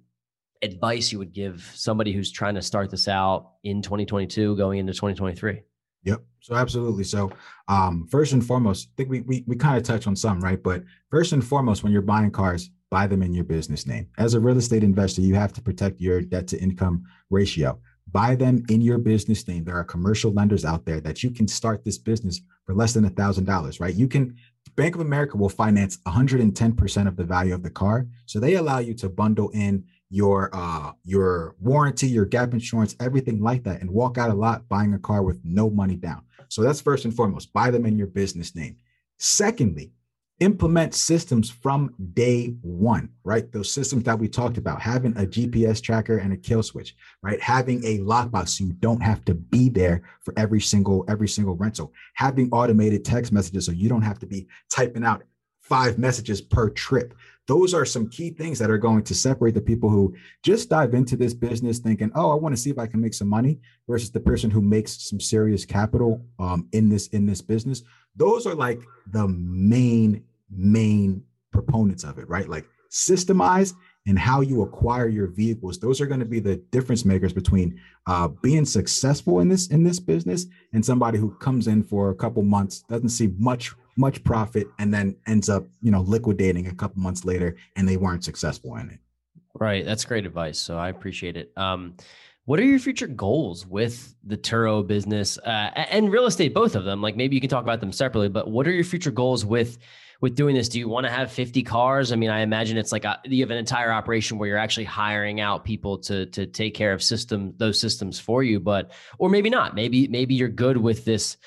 advice you would give somebody who's trying to start this out in 2022 going into 2023? Yep. So absolutely. So um, first and foremost, I think we we, we kind of touch on some, right? But first and foremost, when you're buying cars, buy them in your business name. As a real estate investor, you have to protect your debt to income ratio. Buy them in your business name. There are commercial lenders out there that you can start this business for less than a thousand dollars, right? You can Bank of America will finance 110% of the value of the car. So they allow you to bundle in your uh your warranty, your gap insurance, everything like that, and walk out a lot buying a car with no money down. So that's first and foremost, buy them in your business name. Secondly, implement systems from day one, right? Those systems that we talked about, having a GPS tracker and a kill switch, right? Having a lockbox so you don't have to be there for every single every single rental. Having automated text messages so you don't have to be typing out five messages per trip those are some key things that are going to separate the people who just dive into this business thinking, oh, I want to see if I can make some money versus the person who makes some serious capital um, in this in this business. Those are like the main main proponents of it, right? Like systemize and how you acquire your vehicles those are going to be the difference makers between uh, being successful in this in this business and somebody who comes in for a couple months doesn't see much much profit and then ends up you know liquidating a couple months later and they weren't successful in it. Right. That's great advice. So i appreciate it. Um, what are your future goals with the Turo business uh, and real estate both of them? Like maybe you can talk about them separately but what are your future goals with with doing this? Do you want to have 50 cars? I mean i imagine it's like a, you have an entire operation where you're actually hiring out people to to take care of system those systems for you but or maybe not. Maybe maybe you're good with this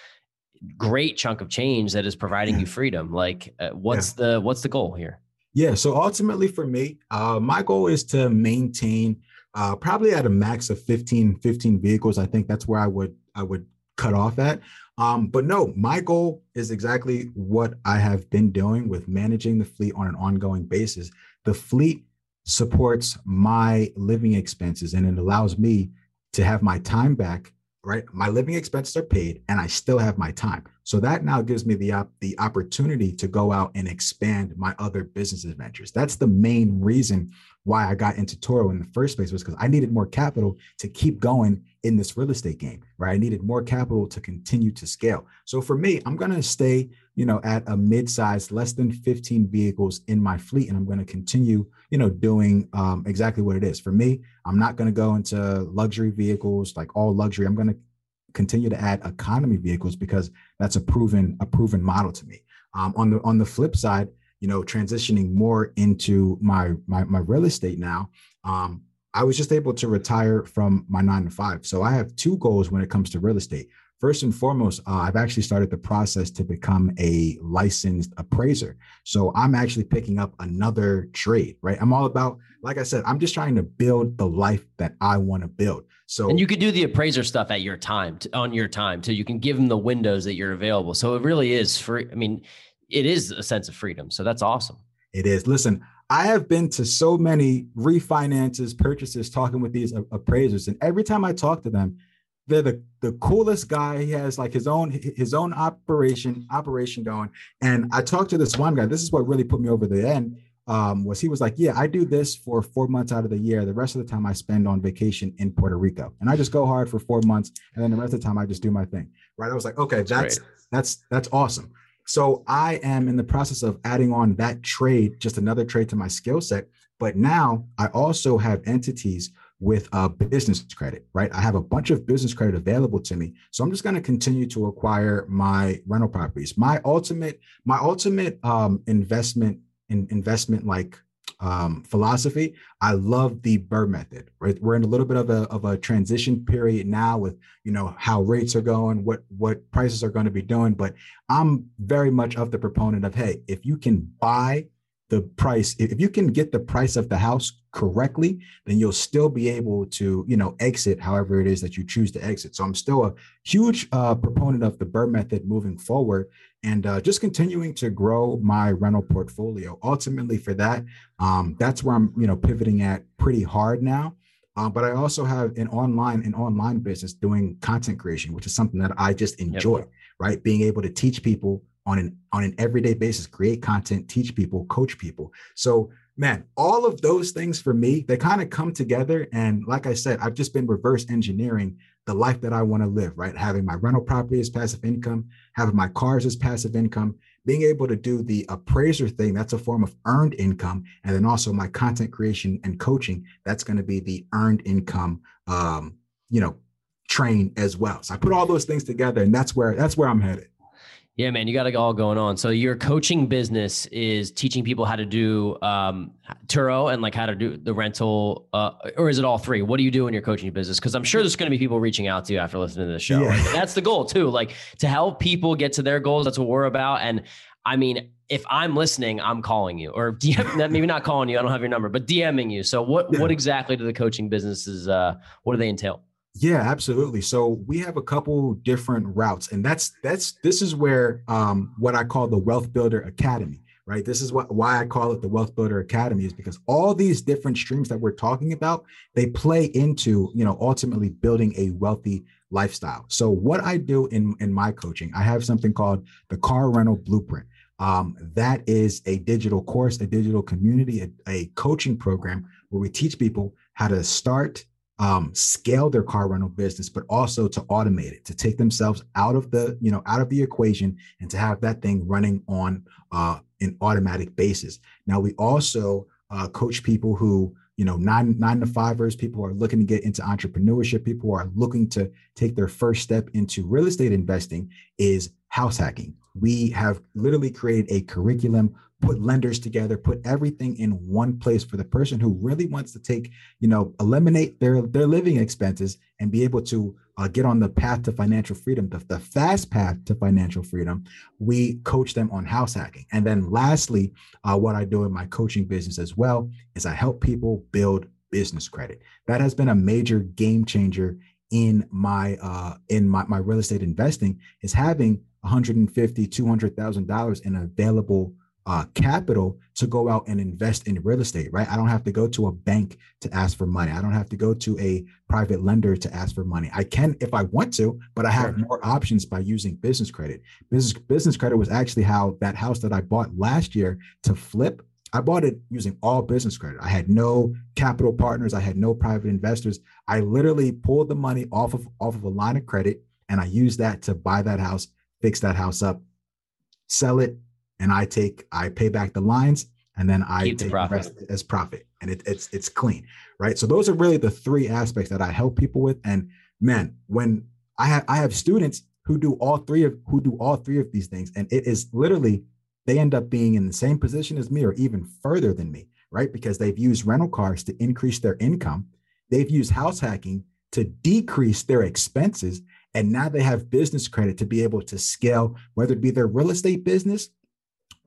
great chunk of change that is providing you freedom. Like, uh, what's yeah. the what's the goal here? Yeah. So ultimately for me, uh, my goal is to maintain uh, probably at a max of 15, 15 vehicles. I think that's where I would I would cut off at. Um, but no, my goal is exactly what I have been doing with managing the fleet on an ongoing basis. The fleet supports my living expenses and it allows me to have my time back right? My living expenses are paid and I still have my time. So that now gives me the op- the opportunity to go out and expand my other business adventures. That's the main reason why I got into Turo in the first place was because I needed more capital to keep going in this real estate game, right? I needed more capital to continue to scale. So for me, I'm going to stay, you know, at a mid-size, less than 15 vehicles in my fleet, and I'm going to continue, you know, doing um, exactly what it is. For me, I'm not going to go into luxury vehicles, like all luxury. I'm going to continue to add economy vehicles because that's a proven a proven model to me. Um, on the on the flip side, you know, transitioning more into my my, my real estate now, um, I was just able to retire from my nine to five. So I have two goals when it comes to real estate. First and foremost, uh, I've actually started the process to become a licensed appraiser. So I'm actually picking up another trade, right? I'm all about, like I said, I'm just trying to build the life that I want to build. So and you could do the appraiser stuff at your time, to, on your time, so you can give them the windows that you're available. So it really is free. I mean, it is a sense of freedom. So that's awesome. It is. Listen, I have been to so many refinances, purchases, talking with these appraisers, and every time I talk to them, they're the, the coolest guy. He has like his own his own operation operation going. And I talked to this one guy. This is what really put me over the end. Um, was he was like, yeah, I do this for four months out of the year. The rest of the time I spend on vacation in Puerto Rico, and I just go hard for four months, and then the rest of the time I just do my thing. Right? I was like, okay, that's that's that's awesome. So I am in the process of adding on that trade, just another trade to my skill set. But now I also have entities with a business credit, right? I have a bunch of business credit available to me. So I'm just going to continue to acquire my rental properties. My ultimate, my ultimate um, investment in investment like um, philosophy. I love the BRRRR method. Right, we're in a little bit of a of a transition period now with you know how rates are going, what what prices are going to be doing. But I'm very much of the proponent of hey, if you can buy the price if you can get the price of the house correctly then you'll still be able to you know exit however it is that you choose to exit so i'm still a huge uh, proponent of the BRRRR method moving forward and uh, just continuing to grow my rental portfolio. Ultimately for that um, that's where i'm you know pivoting at pretty hard now. Uh, but i also have an online an online business doing content creation which is something that i just enjoy yep. right? Being able to teach people on an on an everyday basis create content teach people coach people. So man all of those things for me they kind of come together. And like i said i've just been reverse engineering the life that i want to live right? Having my rental property as passive income having my cars as passive income being able to do the appraiser thing that's a form of earned income and then also my content creation and coaching that's going to be the earned income um you know train as well. So i put all those things together and that's where that's where i'm headed yeah, man, you got it all going on. So your coaching business is teaching people how to do um, Turo and like how to do the rental, uh, or is it all three? What do you do in your coaching business? Because I'm sure there's going to be people reaching out to you after listening to this show. Yeah. Right? That's the goal too, like to help people get to their goals. That's what we're about. And I mean, if I'm listening, I'm calling you, or [laughs] DM, maybe not calling you. I don't have your number, but DMing you. So what yeah. what exactly do the coaching businesses? Uh, what do they entail? Yeah, absolutely. So we have a couple different routes, and that's that's this is where um, what I call the Wealth Builder Academy, right? This is what why I call it the Wealth Builder Academy is because all these different streams that we're talking about they play into you know ultimately building a wealthy lifestyle. So what I do in in my coaching, I have something called the Car Rental Blueprint. Um, that is a digital course, a digital community, a, a coaching program where we teach people how to start um, scale their car rental business, but also to automate it, to take themselves out of the, you know, out of the equation and to have that thing running on uh, an automatic basis. Now we also uh, coach people who, you know, nine nine to fivers, people are looking to get into entrepreneurship, people are looking to take their first step into real estate investing is house hacking. We have literally created a curriculum put lenders together, put everything in one place for the person who really wants to take, you know, eliminate their their living expenses and be able to uh, get on the path to financial freedom, the, the fast path to financial freedom, we coach them on house hacking. And then lastly, uh, what I do in my coaching business as well is I help people build business credit. That has been a major game changer in my uh, in my, my real estate investing is having 150 200,000 dollars in available uh, capital to go out and invest in real estate, right? I don't have to go to a bank to ask for money. I don't have to go to a private lender to ask for money. I can if I want to, but I have more options by using business credit. Business business credit was actually how that house that I bought last year to flip. I bought it using all business credit. I had no capital partners. I had no private investors. I literally pulled the money off of off of a line of credit and I used that to buy that house, fix that house up, sell it, and I take I pay back the lines and then I Keep take the profit. rest as profit and it, it's it's clean, right? So those are really the three aspects that I help people with. And man, when I have I have students who do all three of who do all three of these things, and it is literally they end up being in the same position as me or even further than me, right? Because they've used rental cars to increase their income, they've used house hacking to decrease their expenses, and now they have business credit to be able to scale, whether it be their real estate business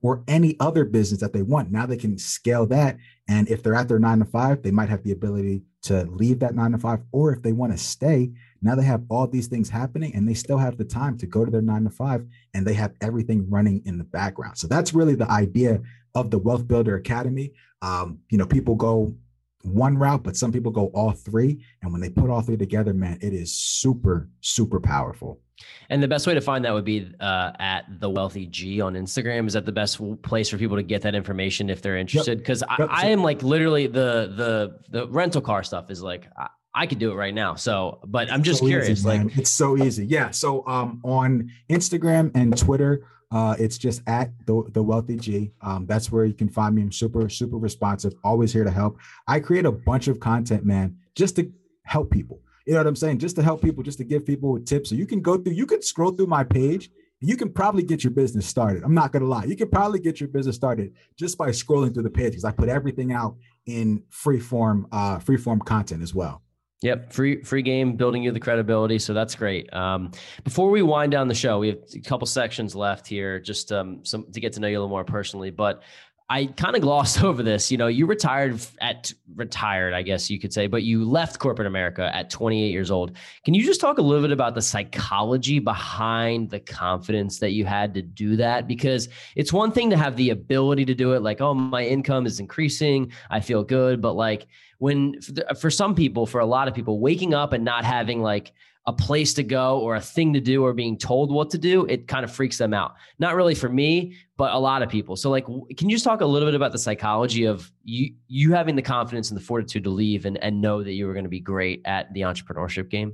or any other business that they want. Now they can scale that. And if they're at their nine to five, they might have the ability to leave that nine to five. Or if they want to stay, now they have all these things happening and they still have the time to go to their nine to five and they have everything running in the background. So that's really the idea of the Wealth Builder Academy. Um, you know, people go one route, but some people go all three. And when they put all three together, man, it is super, super powerful. And the best way to find that would be uh, at the Wealthy G on Instagram. Is that the best place for people to get that information if they're interested? Because Yep. I, I am like literally the the the rental car stuff is like I, I could do it right now. So, but I'm just so easy, curious. like, man. it's so easy. Yeah. So um on Instagram and Twitter, uh it's just at the the wealthy G. Um, that's where you can find me. I'm super, super responsive, always here to help. I create a bunch of content, man, just to help people. You know what I'm saying? Just to help people, just to give people tips. So you can go through, you can scroll through my page you can probably get your business started. I'm not gonna lie, you can probably get your business started just by scrolling through the page because I put everything out in free form, uh, free form content as well. Yep, free free game, building you the credibility. So that's great. Um, before we wind down the show, we have a couple sections left here, just um, some to get to know you a little more personally. But I kind of glossed [laughs] over this. You know, you retired at retired, I guess you could say, but you left corporate America at 28 years old. Can you just talk a little bit about the psychology behind the confidence that you had to do that? Because it's one thing to have the ability to do it, like, oh, my income is increasing, I feel good, but like when for some people, for a lot of people, waking up and not having like a place to go or a thing to do or being told what to do, it kind of freaks them out. Not really for me, but a lot of people. So like can you just talk a little bit about the psychology of you you having the confidence and the fortitude to leave and, and know that you were going to be great at the entrepreneurship game?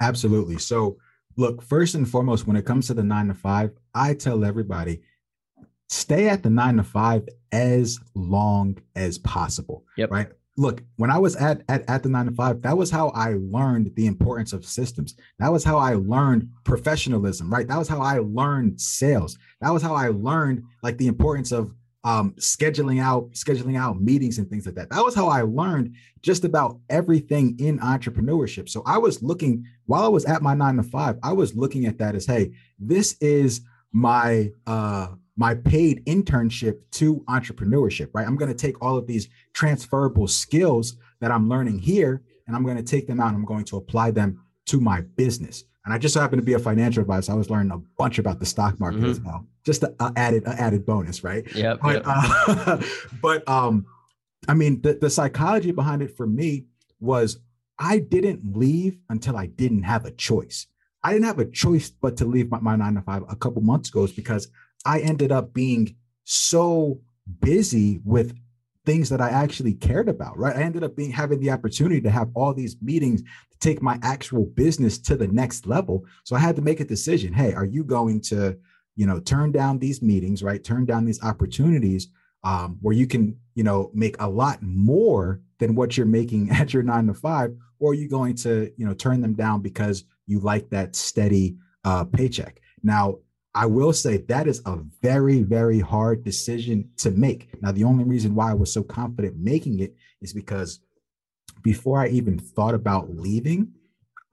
Absolutely. So, look, first and foremost, when it comes to the nine to five, I tell everybody stay at the nine to five as long as possible. Yep. Right. Look, when I was at, at at the nine to five, that was how I learned the importance of systems. That was how I learned professionalism, right? That was how I learned sales. That was how I learned like the importance of um, scheduling out scheduling out meetings and things like that. That was how I learned just about everything in entrepreneurship. So I was looking while I was at my nine to five, I was looking at that as, hey, this is my uh, my paid internship to entrepreneurship, right? I'm going to take all of these transferable skills that I'm learning here, and I'm going to take them out and I'm going to apply them to my business. And I just so happen to be a financial advisor. I was learning a bunch about the stock market Mhm. as well. Just a, a added a added bonus, right? Yep. But yep. uh, [laughs] but um, I mean, the, the psychology behind it for me was I didn't leave until I didn't have a choice. I didn't have a choice but to leave my, my nine to five a couple months ago is because I ended up being so busy with things that I actually cared about, right? I ended up being having the opportunity to have all these meetings to take my actual business to the next level. So I had to make a decision. Hey, are you going to, you know, turn down these meetings, right? Turn down these opportunities um, where you can, you know, make a lot more than what you're making [laughs] at your nine to five, or are you going to, you know, turn them down because you like that steady uh, paycheck? Now, I will say that is a very, very hard decision to make. Now, the only reason why I was so confident making it is because before I even thought about leaving,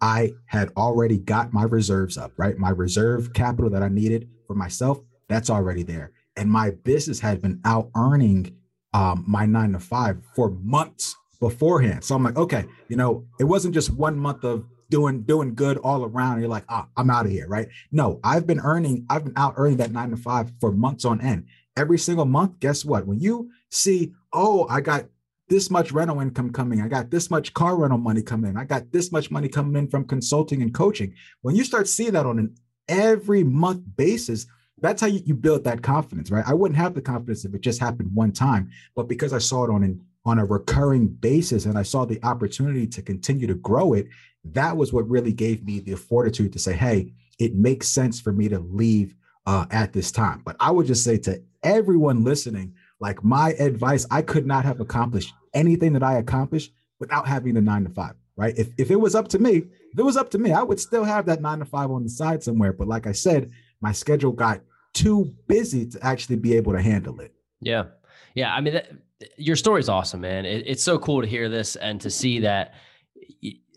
I had already got my reserves up, right? My reserve capital that I needed for myself, that's already there. And my business had been out earning um, my nine to five for months beforehand. So I'm like, okay, you know, it wasn't just one month of doing doing good all around. you're like, ah, I'm out of here, right? No, I've been earning, I've been out earning that nine to five for months on end. Every single month, guess what? When you see, oh, I got this much rental income coming. I got this much car rental money coming in. I got this much money coming in from consulting and coaching. When you start seeing that on an every month basis, that's how you, you build that confidence, right? I wouldn't have the confidence if it just happened one time, but because I saw it on an on a recurring basis and I saw the opportunity to continue to grow it, that was what really gave me the fortitude to say, hey, it makes sense for me to leave uh, at this time. But I would just say to everyone listening, like my advice, I could not have accomplished anything that I accomplished without having the nine to five, right? If, if it was up to me, if it was up to me, I would still have that nine to five on the side somewhere. But like I said, my schedule got too busy to actually be able to handle it. Yeah. Yeah. I mean, that, your story's awesome, man. It, it's so cool to hear this and to see that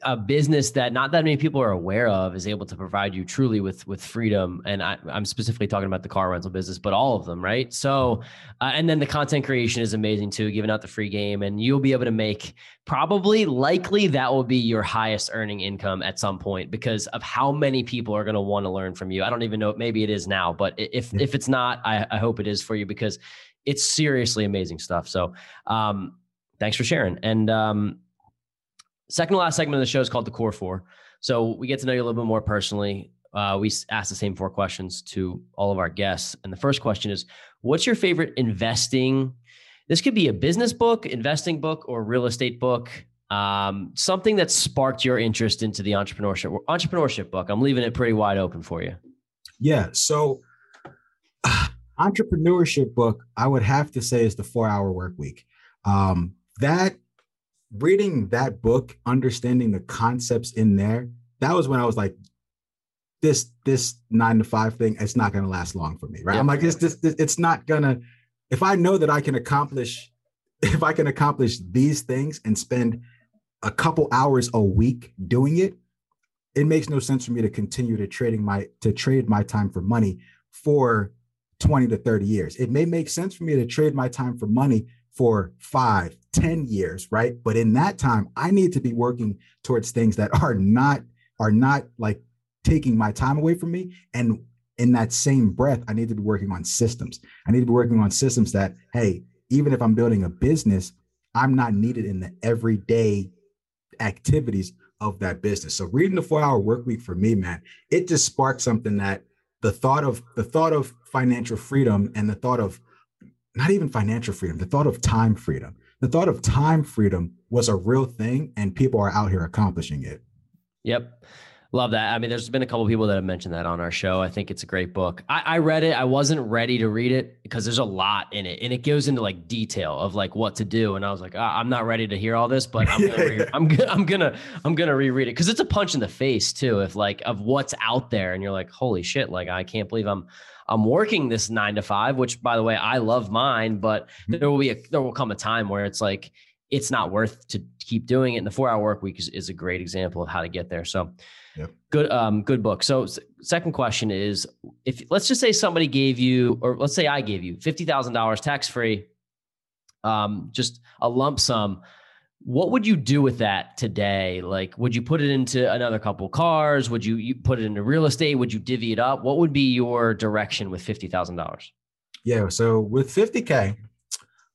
a business that not that many people are aware of is able to provide you truly with with freedom and I, am specifically talking about the car rental business but all of them right so uh, and then the content creation is amazing too giving out the free game and you'll be able to make probably likely that will be your highest earning income at some point because of how many people are going to want to learn from you i don't even know maybe it is now but if yeah. if it's not I, I hope it is for you because it's seriously amazing stuff so um thanks for sharing and um Second to last segment of the show is called the Core Four. So we get to know you a little bit more personally. Uh, we ask the same four questions to all of our guests. And the first question is What's your favorite investing? This could be a business book, investing book, or real estate book. Um, something that sparked your interest into the entrepreneurship entrepreneurship book. I'm leaving it pretty wide open for you. Yeah. So, entrepreneurship book, I would have to say is the Four Hour Work Week. Um, that reading that book, understanding the concepts in there, that was when I was like, this this nine to five thing, it's not gonna last long for me, right? I'm like, it's this, it's not gonna. If I know that I can accomplish, [laughs] if I can accomplish these things and spend a couple hours a week doing it, it makes no sense for me to continue to trading my to trade my time for money for 20 to 30 years. It may make sense for me to trade my time for money for five, ten years, right? But in that time, I need to be working towards things that are not are not like taking my time away from me. And in that same breath, I need to be working on systems. I need to be working on systems that, hey, even if I'm building a business, I'm not needed in the everyday activities of that business. So reading the four hour work week for me, man, it just sparked something that the thought of the thought of financial freedom and the thought of not even financial freedom, the thought of time freedom. The thought of time freedom was a real thing, and people are out here accomplishing it. Yep. Love that. I mean, there's been a couple people that have mentioned that on our show. I think it's a great book. I, I, read it. I wasn't ready to read it because there's a lot in it, and it goes into like detail of like what to do. And I was like, oh, I'm not ready to hear all this, but I'm gonna, re- [laughs] I'm, gonna I'm gonna, I'm gonna reread it because it's a punch in the face too, if like of what's out there, and you're like, holy shit, like I can't believe I'm I'm working this nine to five, which by the way, I love mine, but mm-hmm. there will be a, there will come a time where it's like, it's not worth to keep doing it. And the four hour work week is, is a great example of how to get there. So yep. good, um, good book. So second question is if, let's just say somebody gave you, or let's say I gave you $50,000 tax free, um, just a lump sum what would you do with that today? Like, would you put it into another couple cars? Would you, you put it into real estate? Would you divvy it up? What would be your direction with fifty thousand dollars? Yeah, so with fifty k,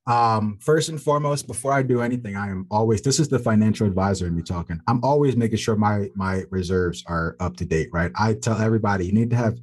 um, first and foremost, before I do anything, I am always this is the financial advisor in me talking. I'm always making sure my my reserves are up to date. Right? I tell everybody you need to have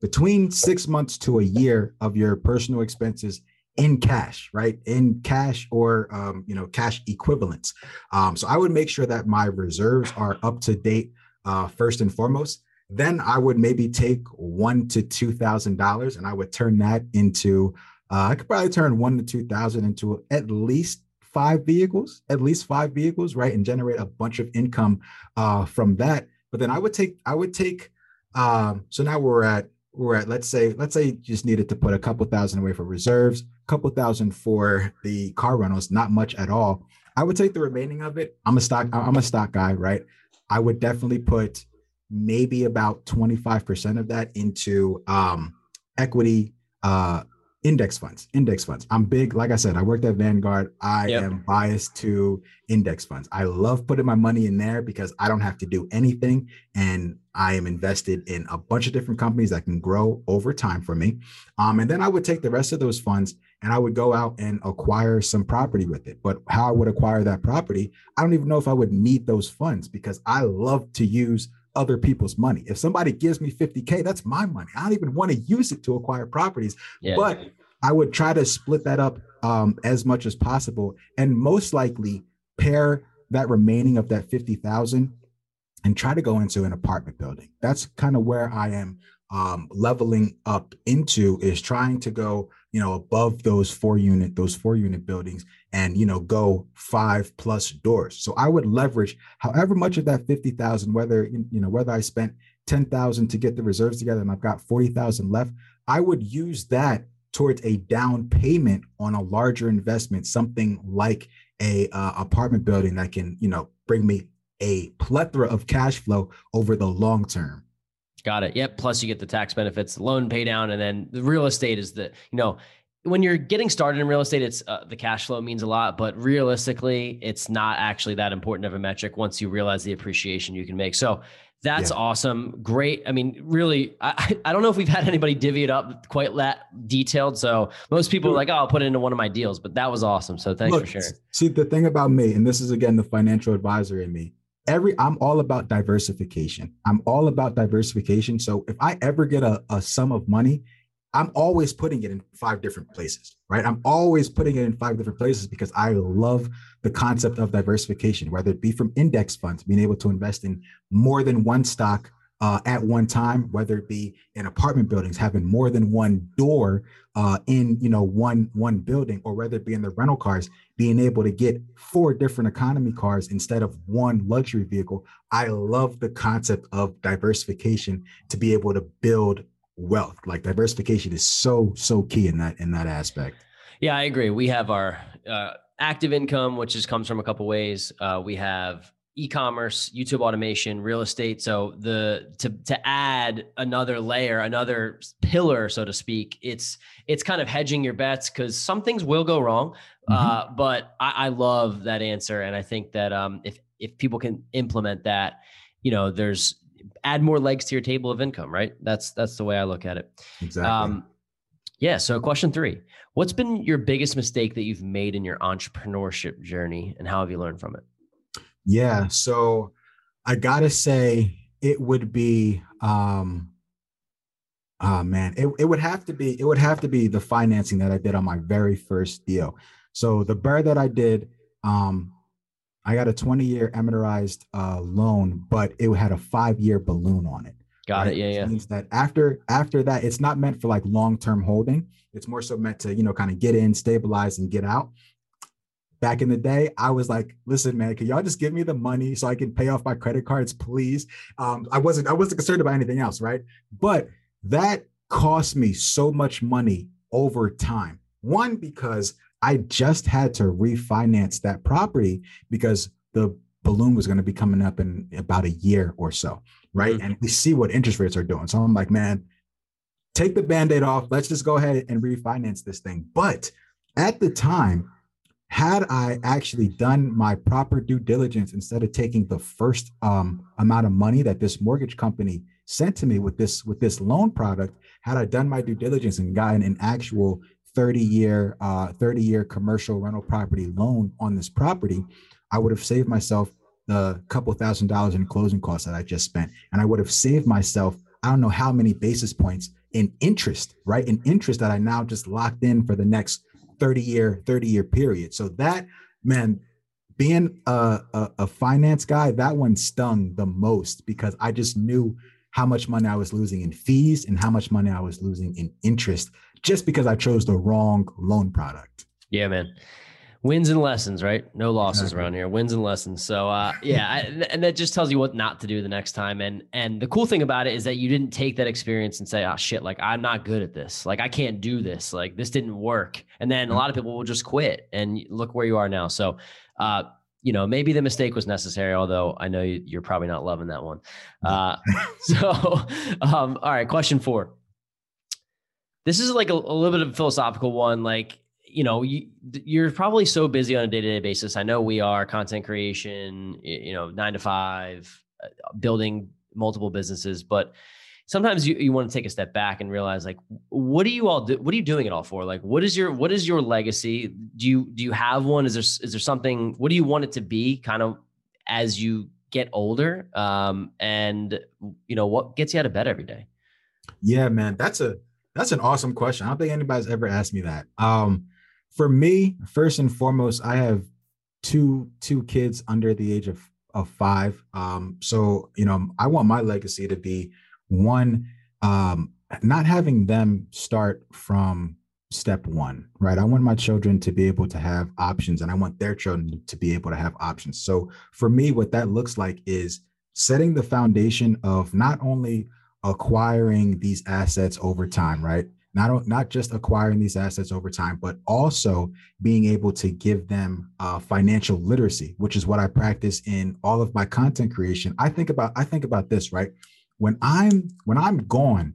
between six months to a year of your personal expenses in cash, right? In cash or um, you know cash equivalents. Um, so I would make sure that my reserves are up to date uh, first and foremost. Then I would maybe take one to two thousand dollars, and I would turn that into. Uh, I could probably turn one to two thousand into at least five vehicles, at least five vehicles, right, and generate a bunch of income uh, from that. But then I would take, I would take. Um, so now we're at we're at let's say let's say you just needed to put a couple thousand away for reserves a couple thousand for the car rentals, not much at all. I would take the remaining of it. I'm a stock, I'm a stock guy, right? I would definitely put maybe about 25% of that into um, equity uh, index funds index funds. I'm big like i said i worked at vanguard. I yep. am biased to index funds. I love putting my money in there because i don't have to do anything and i am invested in a bunch of different companies that can grow over time for me. Um, and then i would take the rest of those funds and i would go out and acquire some property with it. But how i would acquire that property i don't even know if i would need those funds because i love to use other people's money. If somebody gives me 50K, that's my money. I don't even want to use it to acquire properties, yeah. but I would try to split that up um, as much as possible and most likely pair that remaining of that 50,000 and try to go into an apartment building. That's kind of where I am um, leveling up into is trying to go, you know, above those four unit, those four unit buildings and, you know, go five plus doors. So I would leverage however much of that 50,000, whether, you know, whether I spent 10,000 to get the reserves together and I've got 40,000 left, I would use that towards a down payment on a larger investment, something like a uh, apartment building that can, you know, bring me a plethora of cash flow over the long term. Got it. Yep. Plus, you get the tax benefits, the loan pay down, and then the real estate is the you know when you're getting started in real estate, it's uh, the cash flow means a lot, but realistically, it's not actually that important of a metric once you realize the appreciation you can make. So that's yeah. awesome. Great. I mean, really, I, I don't know if we've had anybody divvy it up quite that detailed. So most people are like, oh, I'll put it into one of my deals, but that was awesome. So thanks Look, for sharing. See, the thing about me, and this is again the financial advisor in me, every I'm all about diversification. I'm all about diversification. So if I ever get a, a sum of money, I'm always putting it in five different places, right? I'm always putting it in five different places because I love the concept of diversification, whether it be from index funds, being able to invest in more than one stock uh, at one time, whether it be in apartment buildings, having more than one door uh, in you know one one building, or whether it be in the rental cars, being able to get four different economy cars instead of one luxury vehicle. I love the concept of diversification to be able to build wealth. Like diversification is so so key in that in that aspect. Yeah, I agree. We have our uh, active income, which just comes from a couple ways. Uh, we have e-commerce, YouTube automation, real estate. So the to to add another layer, another pillar, so to speak, it's it's kind of hedging your bets because some things will go wrong. Mm-hmm. Uh, but I, I, love that answer, and I think that um, if if people can implement that, you know, there's add more legs to your table of income, right? That's that's the way I look at it. Exactly. Um, yeah. So question three: What's been your biggest mistake that you've made in your entrepreneurship journey, and how have you learned from it? Yeah. So I gotta say it would be um oh man, it, it would have to be it would have to be the financing that I did on my very first deal. So the BRRRR that I did, um, I got a 20 year amortized uh, loan, but it had a five year balloon on it. Got right? it. Yeah, Which yeah. Means that after after that, it's not meant for like long term holding. It's more so meant to you know kind of get in, stabilize, and get out back in the day, I was like, listen, man, can y'all just give me the money so I can pay off my credit cards, please? Um, I wasn't, I wasn't concerned about anything else, right? But that cost me so much money over time. One, because I just had to refinance that property because the balloon was going to be coming up in about a year or so, right? Mm-hmm. And we see what interest rates are doing. So I'm like, man, take the band-aid off. Let's just go ahead and refinance this thing. But at the time, had I actually done my proper due diligence instead of taking the first um, amount of money that this mortgage company sent to me with this with this loan product, had I done my due diligence and gotten an actual 30 year uh, 30 year commercial rental property loan on this property, I would have saved myself the couple thousand dollars in closing costs that I just spent, and I would have saved myself I don't know how many basis points in interest, right? In interest that I now just locked in for the next 30 year 30 year period. So that man being a, a, a, finance guy that one stung the most because i just knew how much money i was losing in fees and how much money i was losing in interest just because i chose the wrong loan product yeah man wins and lessons, right? No losses exactly. around here. Wins and lessons. So uh, yeah, I, and that just tells you what not to do the next time. And and the cool thing about it is that you didn't take that experience and say, "Oh shit, like I'm not good at this. Like I can't do this. Like this didn't work." And then a lot of people will just quit. And look where you are now. So uh, you know, maybe the mistake was necessary, although I know you're probably not loving that one. [laughs] Uh, [laughs] so, um, all right, question four. This is like a, a little bit of a philosophical one. Like, you know, you, you're probably so busy on a day to day basis. I know we are content creation, you know, nine to five, uh, building multiple businesses, but sometimes you, you want to take a step back and realize like what are you all do, what are you doing it all for like what is your what is your legacy do you do you have one is there is there something what do you want it to be kind of as you get older um and you know what gets you out of bed every day yeah man that's a that's an awesome question. I don't think anybody's ever asked me that. Um for me first and foremost i have two two kids under the age of of five. Um so you know i want my legacy to be one um, not having them start from step one right? I want my children to be able to have options and i want their children to be able to have options. So for me what that looks like is setting the foundation of not only acquiring these assets over time right not, not just acquiring these assets over time, but also being able to give them uh, financial literacy, which is what I practice in all of my content creation. I think about I think about this, right? when I'm when I'm gone,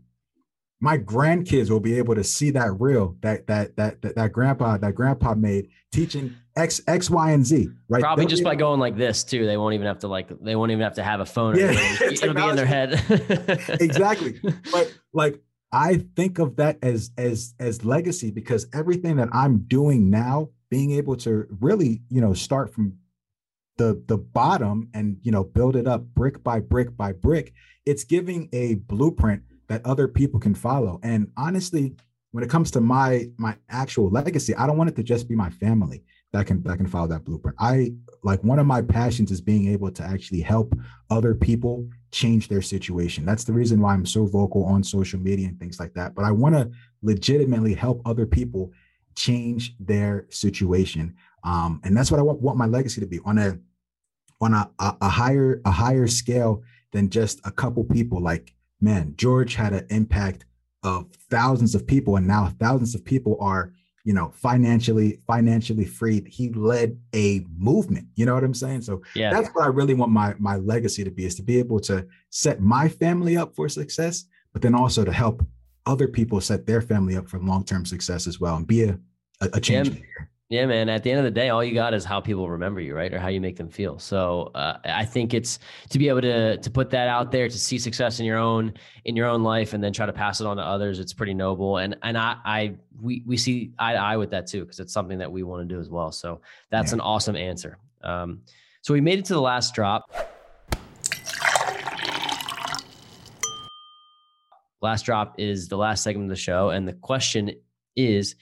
my grandkids will be able to see that reel that that that that, that grandpa that grandpa made teaching X X Y and Z. Right. Probably They'll just by going like this too. They won't even have to like they won't even have to have a phone. Yeah, it'll be in their head. [laughs] exactly. But like I think of that as as as legacy because everything that I'm doing now, being able to really you know start from the the bottom and you know build it up brick by brick by brick it's giving a blueprint that other people can follow and honestly when it comes to my my actual legacy i don't want it to just be my family that can that can follow that blueprint. I like one of my passions is being able to actually help other people change their situation. That's the reason why i'm so vocal on social media and things like that but i want to legitimately help other people change their situation. Um, and that's what i want, want my legacy to be on a on a, a, a higher a higher scale than just a couple people. Like man george had an impact of thousands of people and now thousands of people are you know financially financially freed he led a movement you know what i'm saying? So yeah. that's what i really want my my legacy to be is to be able to set my family up for success but then also to help other people set their family up for long-term success as well and be a a, a change yeah. Yeah, man. At the end of the day, all you got is how people remember you, right, or how you make them feel. So uh, I think it's to be able to to put that out there, to see success in your own in your own life, and then try to pass it on to others. It's pretty noble, and and I I we we see eye to eye with that too, because it's something that we want to do as well. So that's yeah. an awesome answer. Um, so we made it to the last drop. Last drop is the last segment of the show, and the question is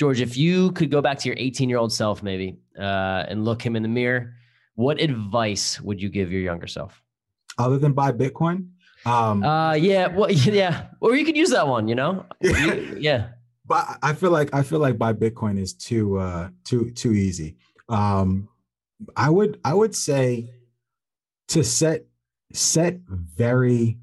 George, if you could go back to your 18 year old self, maybe, uh, and look him in the mirror, what advice would you give your younger self? Other than buy Bitcoin? Um, uh, yeah, well, [laughs] yeah, or you could use that one, you know? [laughs] yeah. But I feel like I feel like buy Bitcoin is too uh too too easy. Um, I would I would say to set set very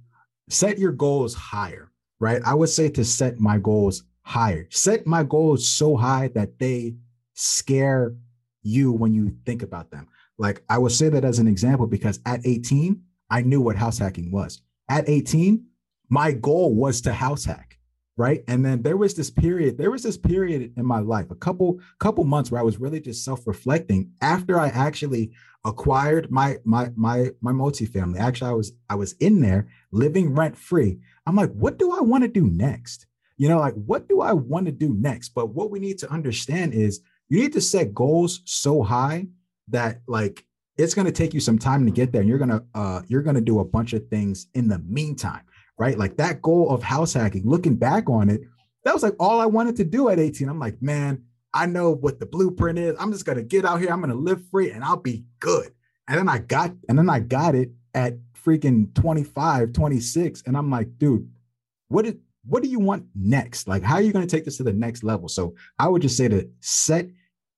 set your goals higher, right? I would say to set my goals higher. Set my goals so high that they scare you when you think about them. Like I will say that as an example because at 18, I knew what house hacking was. At 18, my goal was to house hack, right? And then there was this period, there was this period in my life, a couple couple months where I was really just self-reflecting after I actually acquired my my my my multifamily. Actually, I was I was in there living rent free. I'm like, what do I want to do next? You know, like what do I want to do next? But what we need to understand is you need to set goals so high that like it's going to take you some time to get there and you're going to uh you're going to do a bunch of things in the meantime right? Like that goal of house hacking looking back on it that was like all i wanted to do at 18 i'm like man i know what the blueprint is. I'm just going to get out here. I'm going to live free and i'll be good. And then i got and then i got it at freaking 25 26 and i'm like dude what did what do you want next? Like, how are you going to take this to the next level? So I would just say to set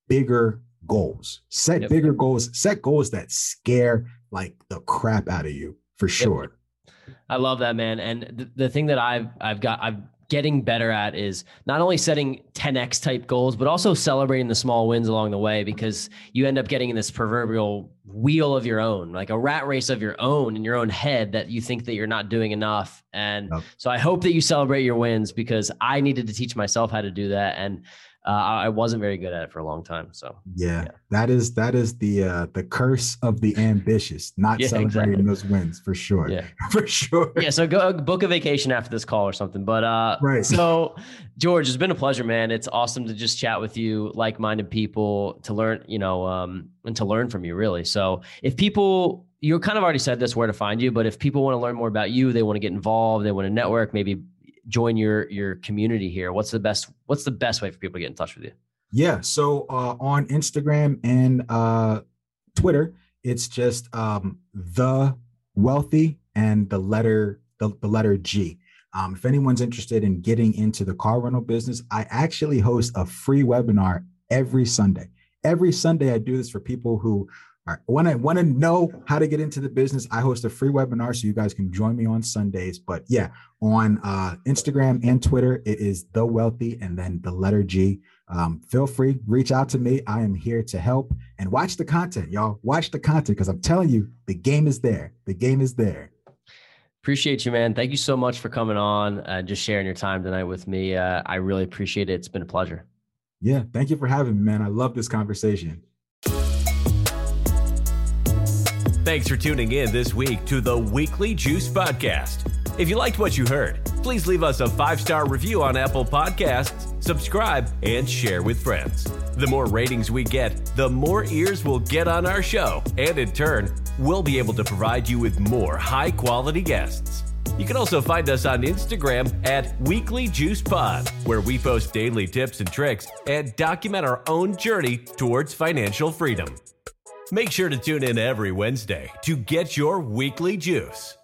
bigger goals, set yep. bigger goals, set goals that scare like the crap out of you for sure. Yep. I love that, man. And the, the thing that I've, I've got, I've getting better at is not only setting 10x type goals, but also celebrating the small wins along the way because you end up getting in this proverbial wheel of your own, like a rat race of your own in your own head that you think that you're not doing enough. And yep. so I hope that you celebrate your wins because I needed to teach myself how to do that. And uh, I wasn't very good at it for a long time. So yeah, yeah. that is that is the uh, the curse of the ambitious, not [laughs] yeah, celebrating exactly. those wins for sure. Yeah, [laughs] for sure. Yeah, so go book a vacation after this call or something. But uh, right. So George, it's been a pleasure, man. It's awesome to just chat with you, like-minded people, to learn, you know, um, and to learn from you, really. So if people you kind of already said this where to find you, but if people want to learn more about you, they want to get involved, they want to network, maybe join your your community here what's the best what's the best way for people to get in touch with you? Yeah so uh, on instagram and uh, twitter it's just um, the wealthy and the letter the, the letter g. Um, if anyone's interested in getting into the car rental business i actually host a free webinar every sunday. Every sunday i do this for people who all right. When I want to know how to get into the business, I host a free webinar so you guys can join me on Sundays. But yeah, on uh, Instagram and Twitter, it is the wealthy and then the letter G. Um, feel free, reach out to me. I am here to help and watch the content, y'all. Watch the content because I'm telling you, the game is there. The game is there. Appreciate you, man. Thank you so much for coming on and just sharing your time tonight with me. Uh, I really appreciate it. It's been a pleasure. Yeah. Thank you for having me, man. I love this conversation. Thanks for tuning in this week to the Weekly Juice Podcast. If you liked what you heard, please leave us a five star review on Apple Podcasts, subscribe, and share with friends. The more ratings we get, the more ears we'll get on our show, and in turn, we'll be able to provide you with more high quality guests. You can also find us on Instagram at Weekly Juice Pod, where we post daily tips and tricks and document our own journey towards financial freedom. Make sure to tune in every Wednesday to get your weekly juice.